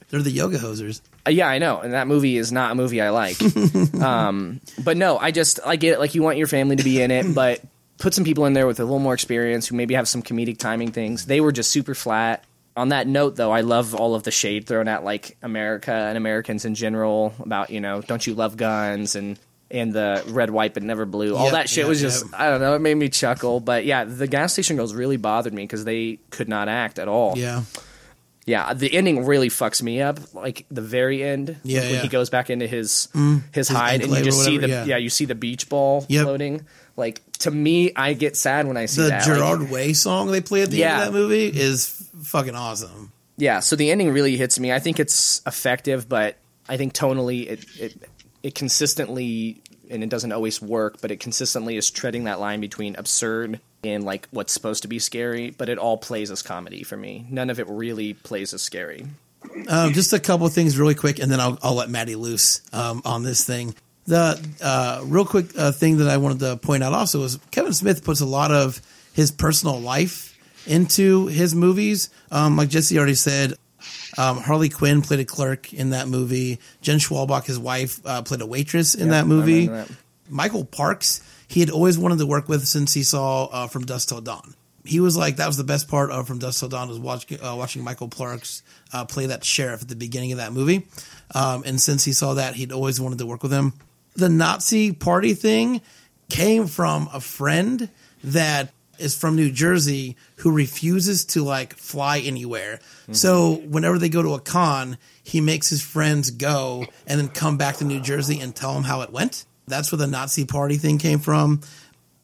they're the yoga hosers.
Uh, Yeah, I know, and that movie is not a movie I like. (laughs) um, but no, I just I get it. Like you want your family to be in it, but put some people in there with a little more experience who maybe have some comedic timing things. They were just super flat. On that note, though, I love all of the shade thrown at like America and Americans in general about you know don't you love guns and and the red, white, but never blue. All
Yep,
that shit
yep,
was just
yep.
I don't know. It made me chuckle. But yeah, the gas station girls really bothered me because they could not act at all.
Yeah,
Yeah, the ending really fucks me up. Like the very end,
Yeah,
when
yeah. Mm.
he goes back into his his hide, and you just see the yeah.
yeah.
you see the beach ball
Yep.
floating. Like to me, I get sad when I see
the
that. Like,
Gerard Way song they play at the
Yeah.
end of that movie is fucking awesome.
yeah, so the ending really hits me. I think it's effective, but I think tonally it it it consistently and it doesn't always work, but it consistently is treading that line between absurd and like what's supposed to be scary, but it all plays as comedy for me. None of it really plays as scary.
Um, just a couple things really quick, and then I'll, I'll let Maddie loose um, on this thing. The uh, real quick uh, thing that I wanted to point out also is Kevin Smith puts a lot of his personal life into his movies. Um, like Jesse already said, um, Harley Quinn played a clerk in that movie. Jen Schwalbach, his wife, uh, played a waitress in that movie.
that.
Michael Parks, he had always wanted to work with since he saw uh, From Dusk Till Dawn. He was like, that was the best part of From Dusk Till Dawn was watching uh, watching Michael Parks uh, play that sheriff at the beginning of that movie. Um, and since he saw that, he'd always wanted to work with him. The Nazi party thing came from a friend that is from New Jersey who refuses to like fly anywhere. So whenever they go to a con, he makes his friends go and then come back to New Jersey and tell them how it went. That's where the Nazi party thing came from.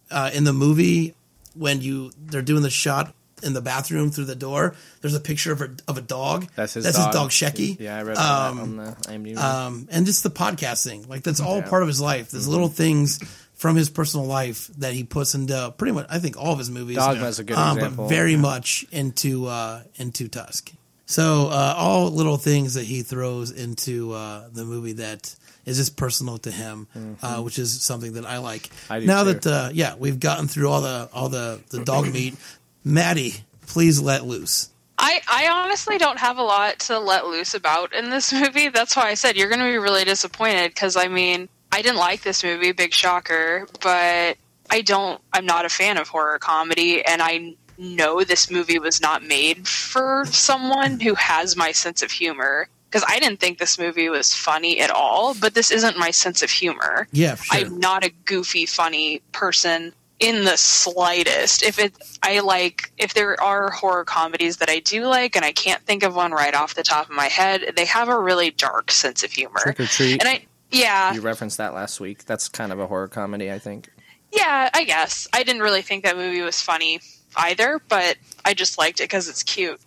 Uh, in the movie, when you they're doing the shot in the bathroom through the door, there's a picture of a of a dog.
That's his
That's
dog.
his dog Shecky.
Yeah, I read
Um,
that on the IMDb.
um, and just the podcasting. Like that's all part of his life. There's little things from his personal life that he puts into pretty much I think all of his movies.
Dogma's a good
um,
example.
but very much into uh, into Tusk. So uh, all little things that he throws into uh, the movie that is just personal to him, uh, which is something that I like.
Mm-hmm. I do
now
too.
that uh, yeah, we've gotten through all the all the the dog (clears throat) meat. Maddie, please let loose.
I, I honestly don't have a lot to let loose about in this (laughs) movie. That's why I said you're going to be really disappointed because I mean, I didn't like this movie, big shocker, but I don't, I'm not a fan of horror comedy, and I know this movie was not made for someone who has my sense of humor. Because I didn't think this movie was funny at all, but this isn't my sense of humor.
Yeah, sure.
I'm not a goofy, funny person in the slightest. If it, I like, if there are horror comedies that I do like, and I can't think of one right off the top of my head, they have a really dark sense of humor.
Trick or Treat.
And I, yeah,
You referenced that last week. That's kind of a horror comedy, I think.
yeah, I guess I didn't really think that movie was funny either, but I just liked it because it's cute.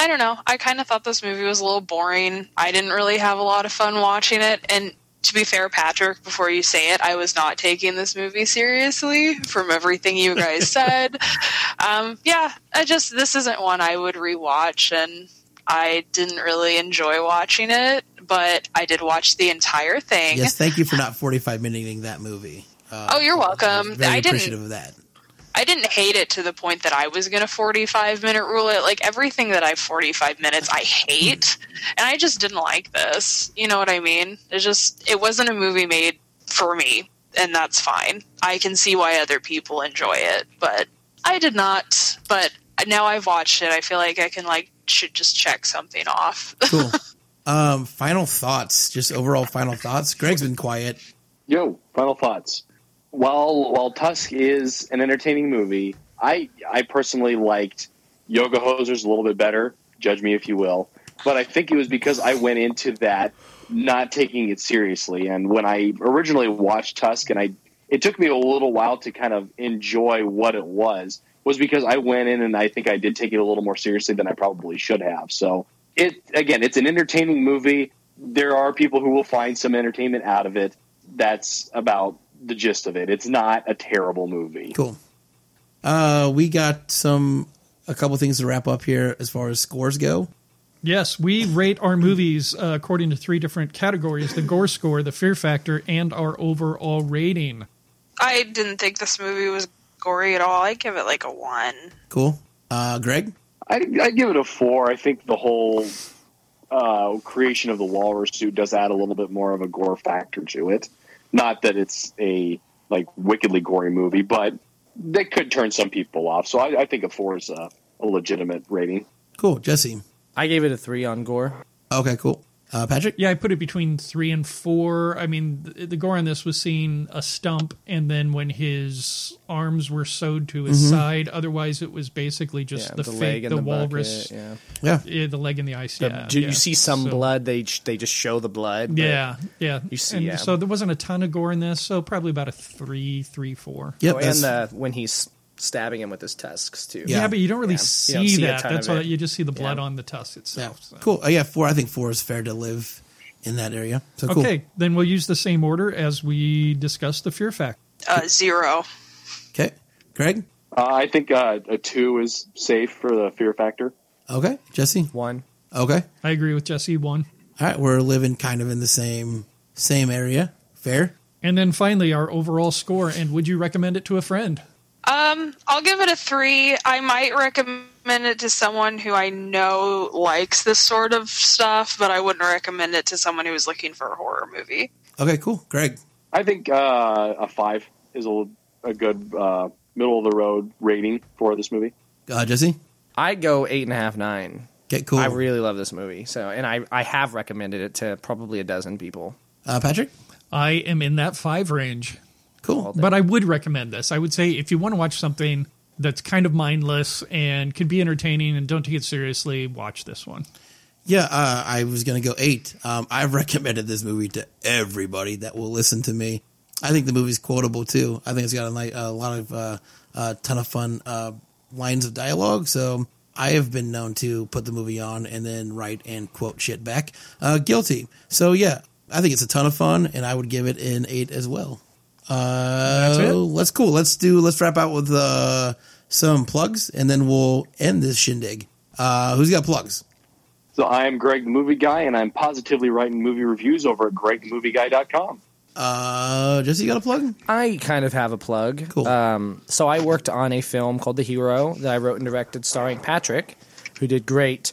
I don't know. I kind of thought this movie was a little boring. I didn't really have a lot of fun watching it. And to be fair, Patrick, before you say it, I was not taking this movie seriously from everything you guys (laughs) said. Um, yeah, I just, this isn't one I would rewatch. And I didn't really enjoy watching it, but I did watch the entire thing.
Yes, thank you for not 45 minuting that movie. Uh,
Oh, you're welcome.
Very
I didn't
appreciative of that.
I didn't hate it to the point that I was going to 45 minute rule it. Like everything that I 45 minutes, I hate. And I just didn't like this. You know what I mean? It just, it wasn't a movie made for me. And that's fine. I can see why other people enjoy it, but I did not. But now I've watched it. I feel like I can like, should just check something off. (laughs)
Cool. um, final thoughts, just overall final thoughts. Greg's been quiet.
Yo, final thoughts. While while Tusk is an entertaining movie, I I personally liked Yoga Hosers a little bit better. Judge me if you will, but I think it was because I went into that not taking it seriously. And when I originally watched Tusk, and I it took me a little while to kind of enjoy what it was, was because I went in and I think I did take it a little more seriously than I probably should have. So it again, it's an entertaining movie. There are people who will find some entertainment out of it. That's about the gist of it. It's not a terrible movie.
Cool. Uh, we got some a couple things to wrap up here as far as scores go.
Yes, we rate our movies uh, according to three different categories the gore score, the fear factor, and our overall rating.
I didn't think this movie was gory at all. I give it like a one.
Cool. Uh, Greg.
I, I give it a four. I think the whole uh, creation of the walrus suit does add a little bit more of a gore factor to it. Not that it's a like wickedly gory movie, but that could turn some people off. So I, I think a four is a, a legitimate rating.
Cool. Jesse.
I gave it a three on gore.
Okay. Cool. Uh, Patrick.
Yeah, I put it between three and four. I mean, the, the gore on this was seeing a stump, and then when his arms were sewed to his side. Otherwise, it was basically just
Yeah,
the,
the,
fake,
leg
the,
the,
walrus,
bucket, yeah.
Yeah.
yeah, the leg in the ice.
The-
yeah,
do
yeah.
you see some
So-
blood? They they just show the blood.
Yeah, yeah.
You see,
and
yeah.
so there wasn't a ton of gore in this, so probably about a three, three, four.
Yep.
Oh, and the when he's stabbing him with his tusks too.
Yeah.
Yeah, but you don't really
Yeah.
see
You don't see
that. That's
of
all.
it.
You just see the blood
Yeah.
on the tusk
yeah.
itself. so.
Cool. Uh, yeah. Four. I think four is fair to live in that area. So cool.
Okay, then we'll use the same order as we discussed the fear factor.
Uh, zero.
Okay. Greg.
Uh, I think uh, a two is safe for the fear factor.
Okay. Jesse.
One.
Okay.
I agree with Jesse. One.
All right. We're living kind of in the same same area. Fair.
And then finally, our overall score. And would you recommend it to a friend?
Um, I'll give it a three. I might recommend it to someone who I know likes this sort of stuff, but I wouldn't recommend it to someone who is looking for a horror movie.
Okay. Cool. Greg.
I think uh, a five is a, a good uh, middle of the road rating for this movie.
Uh, Jesse.
I go eight and a half, nine.
Okay. Cool.
I really love this movie. So, and I I have recommended it to probably a dozen people.
uh, Patrick.
I am in that five range,
Cool.
but I would recommend this. I would say if you want to watch something that's kind of mindless and could be entertaining and don't take it seriously, watch this one.
Yeah, uh, I was going to go eight. Um, I've (laughs) recommended this movie to everybody that will listen to me. I think the movie's quotable too. I think it's got a, a lot of uh, a ton of fun uh, lines of dialogue. So I have been known to put the movie on and then write and quote shit back. Uh, guilty. So yeah, I think it's a ton of fun, and I would give it an eight as well. Uh,
That's it?
Let's cool. Let's do. Let's wrap out with uh, some plugs, and then we'll end this shindig. Uh, who's got plugs?
So I'm Greg the Movie Guy, and I'm positively writing movie reviews over at gregthemovieguy.com.
Uh, Jesse, you got a plug?
I kind of have a plug.
Cool.
Um, so I worked on a film called The Hero that I wrote and directed, starring Patrick, who did great.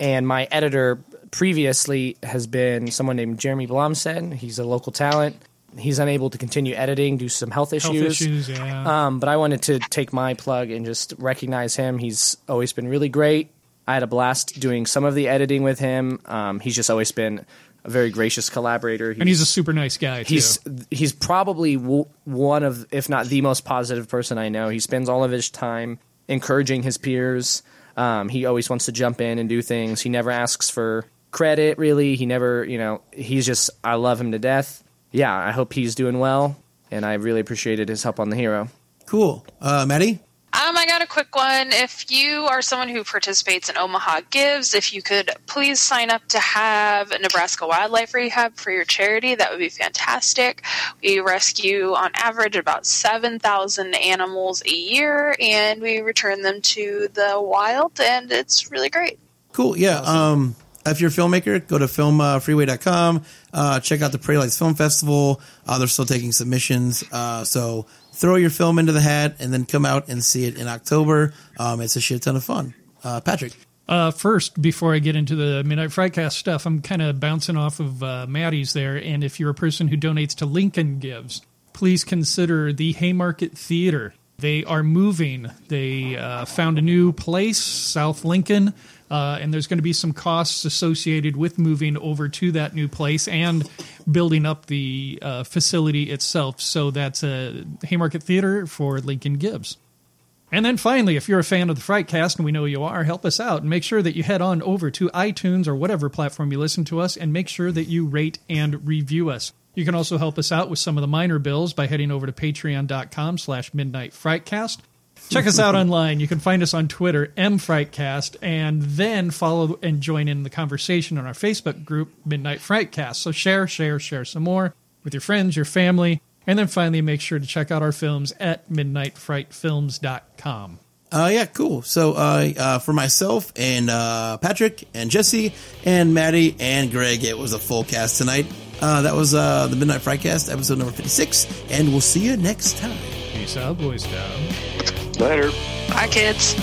And my editor previously has been someone named Jeremy Blomstead. He's a local talent. He's unable to continue editing due to some health issues.
Health issues, yeah.
Um, but I wanted to take my plug and just recognize him. He's always been really great. I had a blast doing some of the editing with him. Um, he's just always been a very gracious collaborator.
and he's a super nice guy, too.
He's he's probably w- one of, if not the most positive person I know. He spends all of his time encouraging his peers. Um, he always wants to jump in and do things. He never asks for credit. Really, he never. You know, he's just. I love him to death. Yeah, I hope he's doing well, and I really appreciated his help on the hero.
Cool. Uh, Maddie?
Um, I got a quick one. If you are someone who participates in Omaha Gives, if you could please sign up to have a Nebraska Wildlife Rehab for your charity, that would be fantastic. We rescue, on average, about 7,000 animals a year, and we return them to the wild, and it's really great.
Cool. Yeah. Um, if you're a filmmaker, go to filmfreeway.com. Uh, check out the Prairie Lights Film Festival. Uh, they're still taking submissions. Uh, so throw your film into the hat and then come out and see it in October. Um, it's a shit ton of fun. Uh, Patrick.
Uh, first, before I get into the Midnight Frightcast stuff, I'm kind of bouncing off of uh, Maddie's there. And if you're a person who donates to Lincoln Gives, please consider the Haymarket Theater. They are moving. They found a new place, South Lincoln, uh, and there's going to be some costs associated with moving over to that new place and building up the uh, facility itself. So that's a Haymarket Theater for Lincoln Gives. And then finally, if you're a fan of the Frightcast, and we know you are, help us out and make sure that you head on over to iTunes or whatever platform you listen to us and make sure that you rate and review us. You can also help us out with some of the minor bills by heading over to patreon.com slash midnight frightcast. Check us out online. You can find us on Twitter, mfrightcast, and then follow and join in the conversation on our Facebook group, Midnight Frightcast. So share, share, share some more with your friends, your family, and then finally make sure to check out our films at midnightfrightfilms.com.
Uh, yeah, cool. So, uh, uh, for myself and, uh, Patrick and Jesse and Maddie and Greg, it was a full cast tonight. Uh, that was, uh, the Midnight Frightcast, episode number 56, and we'll see you next time.
Peace out, boys down.
Later.
Bye, kids.